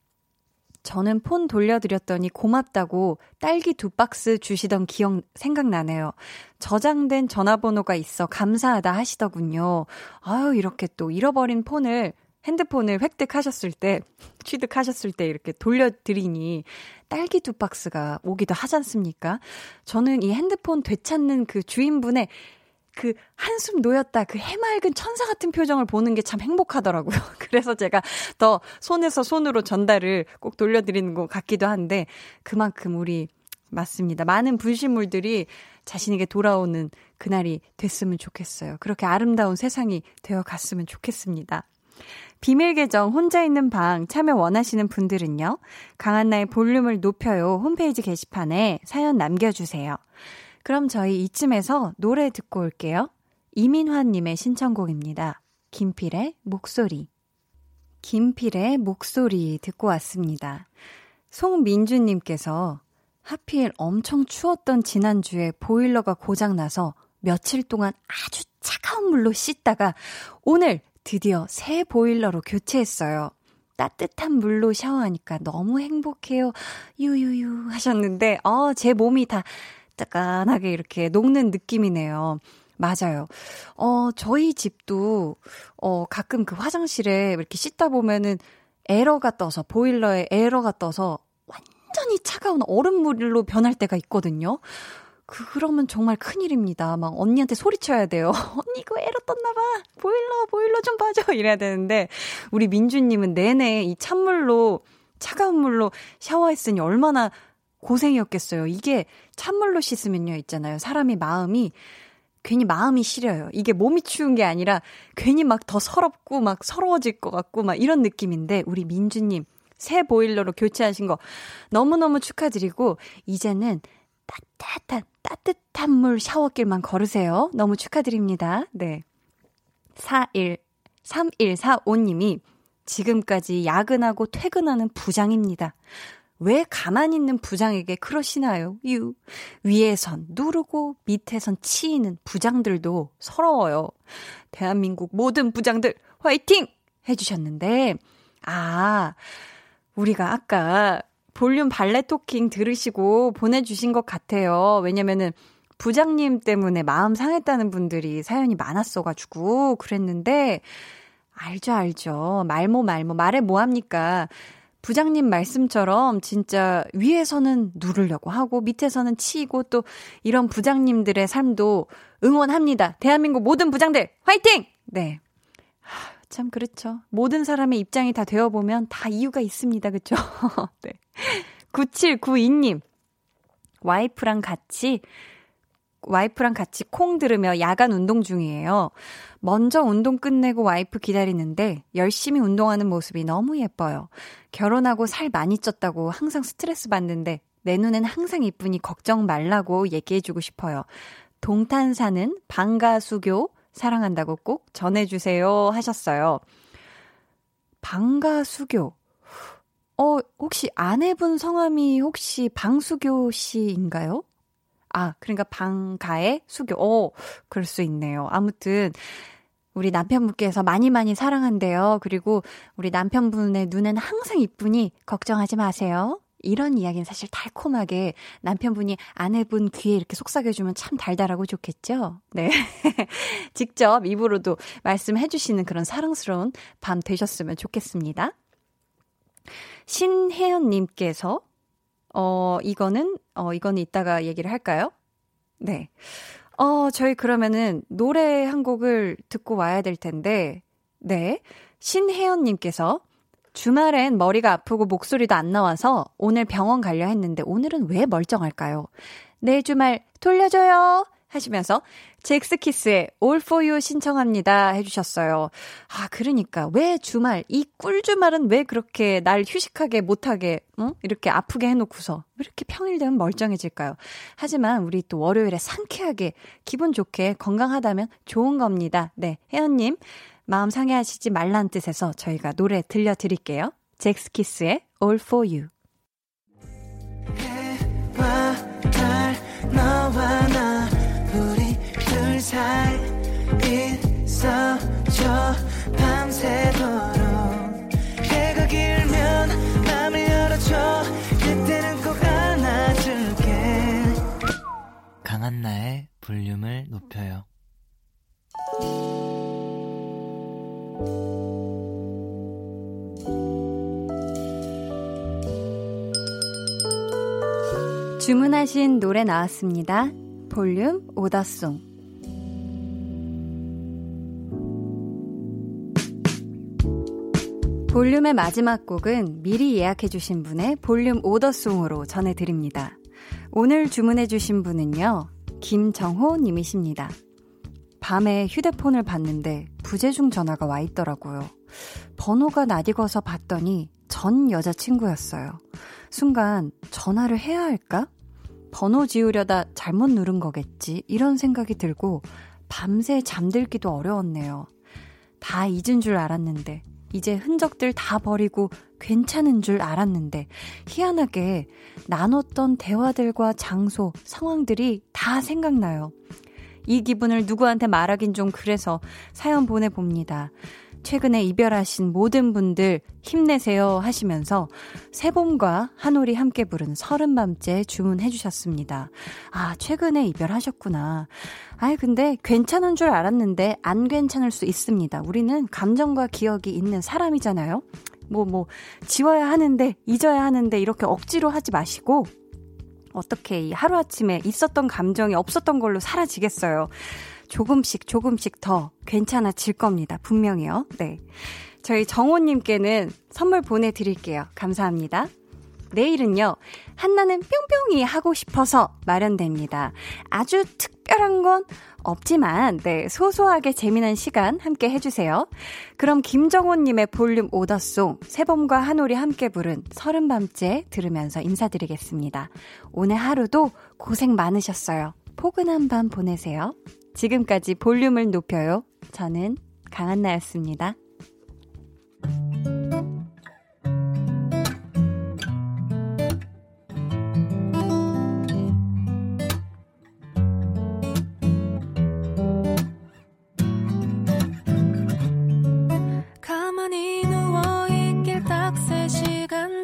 저는 폰 돌려드렸더니 고맙다고 딸기 두 박스 주시던 기억 생각나네요. 저장된 전화번호가 있어 감사하다 하시더군요. 아유, 이렇게 또 잃어버린 폰을 핸드폰을 획득하셨을 때, 취득하셨을 때 이렇게 돌려드리니 딸기 두 박스가 오기도 하지 않습니까? 저는 이 핸드폰 되찾는 그 주인분의 그 한숨 놓였다 그 해맑은 천사 같은 표정을 보는 게 참 행복하더라고요. [laughs] 그래서 제가 더 손에서 손으로 전달을 꼭 돌려드리는 것 같기도 한데 그만큼 우리 맞습니다. 많은 분실물들이 자신에게 돌아오는 그날이 됐으면 좋겠어요. 그렇게 아름다운 세상이 되어 갔으면 좋겠습니다. 비밀 계정 혼자 있는 방 참여 원하시는 분들은요. 강한나의 볼륨을 높여요 홈페이지 게시판에 사연 남겨주세요. 그럼 저희 이쯤에서 노래 듣고 올게요. 이민환님의 신청곡입니다. 김필의 목소리. 김필의 목소리 듣고 왔습니다. 송민주님께서 하필 엄청 추웠던 지난주에 보일러가 고장나서 며칠 동안 아주 차가운 물로 씻다가 오늘 드디어 새 보일러로 교체했어요. 따뜻한 물로 샤워하니까 너무 행복해요. 유유유 하셨는데, 어, 제 몸이 다 따끈하게 이렇게 녹는 느낌이네요. 맞아요. 어, 저희 집도, 어, 가끔 그 화장실에 이렇게 씻다 보면은 에러가 떠서, 보일러에 에러가 떠서 완전히 차가운 얼음물로 변할 때가 있거든요. 그러면 정말 큰일입니다. 막 언니한테 소리쳐야 돼요. [laughs] 언니 이거 에러 떴나봐. 보일러, 보일러 좀 봐줘. [laughs] 이래야 되는데, 우리 민주님은 내내 이 찬물로, 차가운 물로 샤워했으니 얼마나 고생이었겠어요. 이게 찬물로 씻으면요, 있잖아요. 사람이 마음이, 괜히 마음이 시려요. 이게 몸이 추운 게 아니라 괜히 막 더 서럽고 막 서러워질 것 같고 막 이런 느낌인데, 우리 민주님, 새 보일러로 교체하신 거 너무너무 축하드리고, 이제는 따뜻한, 따뜻한 물 샤워길만 걸으세요. 너무 축하드립니다. 네. 41, 3145님이 지금까지 야근하고 퇴근하는 부장입니다. 왜 가만히 있는 부장에게 그러시나요? 유. 위에선 누르고 밑에선 치이는 부장들도 서러워요. 대한민국 모든 부장들 화이팅! 해주셨는데, 아, 우리가 아까 볼륨 발레 토킹 들으시고 보내주신 것 같아요. 왜냐면은 부장님 때문에 마음 상했다는 분들이 사연이 많았어가지고 그랬는데, 알죠, 알죠. 말모, 말모. 말해 뭐합니까? 부장님 말씀처럼 진짜 위에서는 누르려고 하고 밑에서는 치이고 또 이런 부장님들의 삶도 응원합니다. 대한민국 모든 부장들 화이팅! 네. 참 그렇죠. 모든 사람의 입장이 다 되어보면 다 이유가 있습니다. 그쵸? [laughs] 네. 9792님. 와이프랑 같이 와이프랑 같이 콩 들으며 야간 운동 중이에요. 먼저 운동 끝내고 와이프 기다리는데 열심히 운동하는 모습이 너무 예뻐요. 결혼하고 살 많이 쪘다고 항상 스트레스 받는데 내 눈엔 항상 이쁘니 걱정 말라고 얘기해주고 싶어요. 동탄 사는 방가수교 사랑한다고 꼭 전해주세요 하셨어요. 방가수교. 어, 혹시 아내분 성함이 혹시 방수교 씨인가요? 아, 그러니까 방가의 수교. 어, 그럴 수 있네요. 아무튼, 우리 남편분께서 많이 많이 사랑한대요. 그리고 우리 남편분의 눈은 항상 이쁘니 걱정하지 마세요. 이런 이야기는 사실 달콤하게 남편분이 아내분 귀에 이렇게 속삭여주면 참 달달하고 좋겠죠? 네. [laughs] 직접 입으로도 말씀해주시는 그런 사랑스러운 밤 되셨으면 좋겠습니다. 신혜연님께서, 어, 이거는, 어, 이거는 이따가 얘기를 할까요? 네. 어, 저희 그러면은 노래 한 곡을 듣고 와야 될 텐데, 네. 신혜연님께서 주말엔 머리가 아프고 목소리도 안 나와서 오늘 병원 가려 했는데 오늘은 왜 멀쩡할까요? 내 주말 돌려줘요! 하시면서 잭스키스의 All For You 신청합니다 해주셨어요. 아, 그러니까 왜 주말, 이 꿀주말은 왜 그렇게 날 휴식하게 못하게, 응? 이렇게 아프게 해놓고서 왜 이렇게 평일 되면 멀쩡해질까요? 하지만 우리 또 월요일에 상쾌하게 기분 좋게 건강하다면 좋은 겁니다. 네, 혜연님 마음 상해하시지 말란 뜻에서 저희가 노래 들려드릴게요. 잭스키스의 All For You. 해와 달, 너와 나, 우리 둘 사이 있어줘, 밤새도록. 해가 길면 맘을 열어줘, 그때는 꼭 안아줄게. 강한나의 볼륨을 높여요. 주문하신 노래 나왔습니다. 볼륨 오더송. 볼륨의 마지막 곡은 미리 예약해주신 분의 볼륨 오더송으로 전해드립니다. 오늘 주문해주신 분은요, 김정호 님이십니다. 밤에 휴대폰을 봤는데 부재중 전화가 와 있더라고요. 번호가 낯익어서 봤더니 전 여자친구였어요. 순간 전화를 해야 할까? 번호 지우려다 잘못 누른 거겠지. 이런 생각이 들고 밤새 잠들기도 어려웠네요. 다 잊은 줄 알았는데, 이제 흔적들 다 버리고 괜찮은 줄 알았는데, 희한하게 나눴던 대화들과 장소, 상황들이 다 생각나요. 이 기분을 누구한테 말하긴 좀 그래서 사연 보내봅니다. 최근에 이별하신 모든 분들 힘내세요 하시면서 새봄과 한올이 함께 부른 서른밤째 주문해 주셨습니다. 아, 최근에 이별하셨구나. 아이, 근데 괜찮은 줄 알았는데 안 괜찮을 수 있습니다. 우리는 감정과 기억이 있는 사람이잖아요. 뭐, 뭐, 지워야 하는데, 잊어야 하는데, 이렇게 억지로 하지 마시고, 어떻게 이 하루아침에 있었던 감정이 없었던 걸로 사라지겠어요. 조금씩 조금씩 더 괜찮아질 겁니다. 분명히요. 네. 저희 정호님께는 선물 보내드릴게요. 감사합니다. 내일은요, 한나는 뿅뿅이 하고 싶어서 마련됩니다. 아주 특별한 건 없지만, 네, 소소하게 재미난 시간 함께 해주세요. 그럼 김정호님의 볼륨 오더송, 세범과 한올이 함께 부른 서른밤째 들으면서 인사드리겠습니다. 오늘 하루도 고생 많으셨어요. 포근한 밤 보내세요. 지금까지 볼륨을 높여요. 저는 강한나였습니다.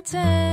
가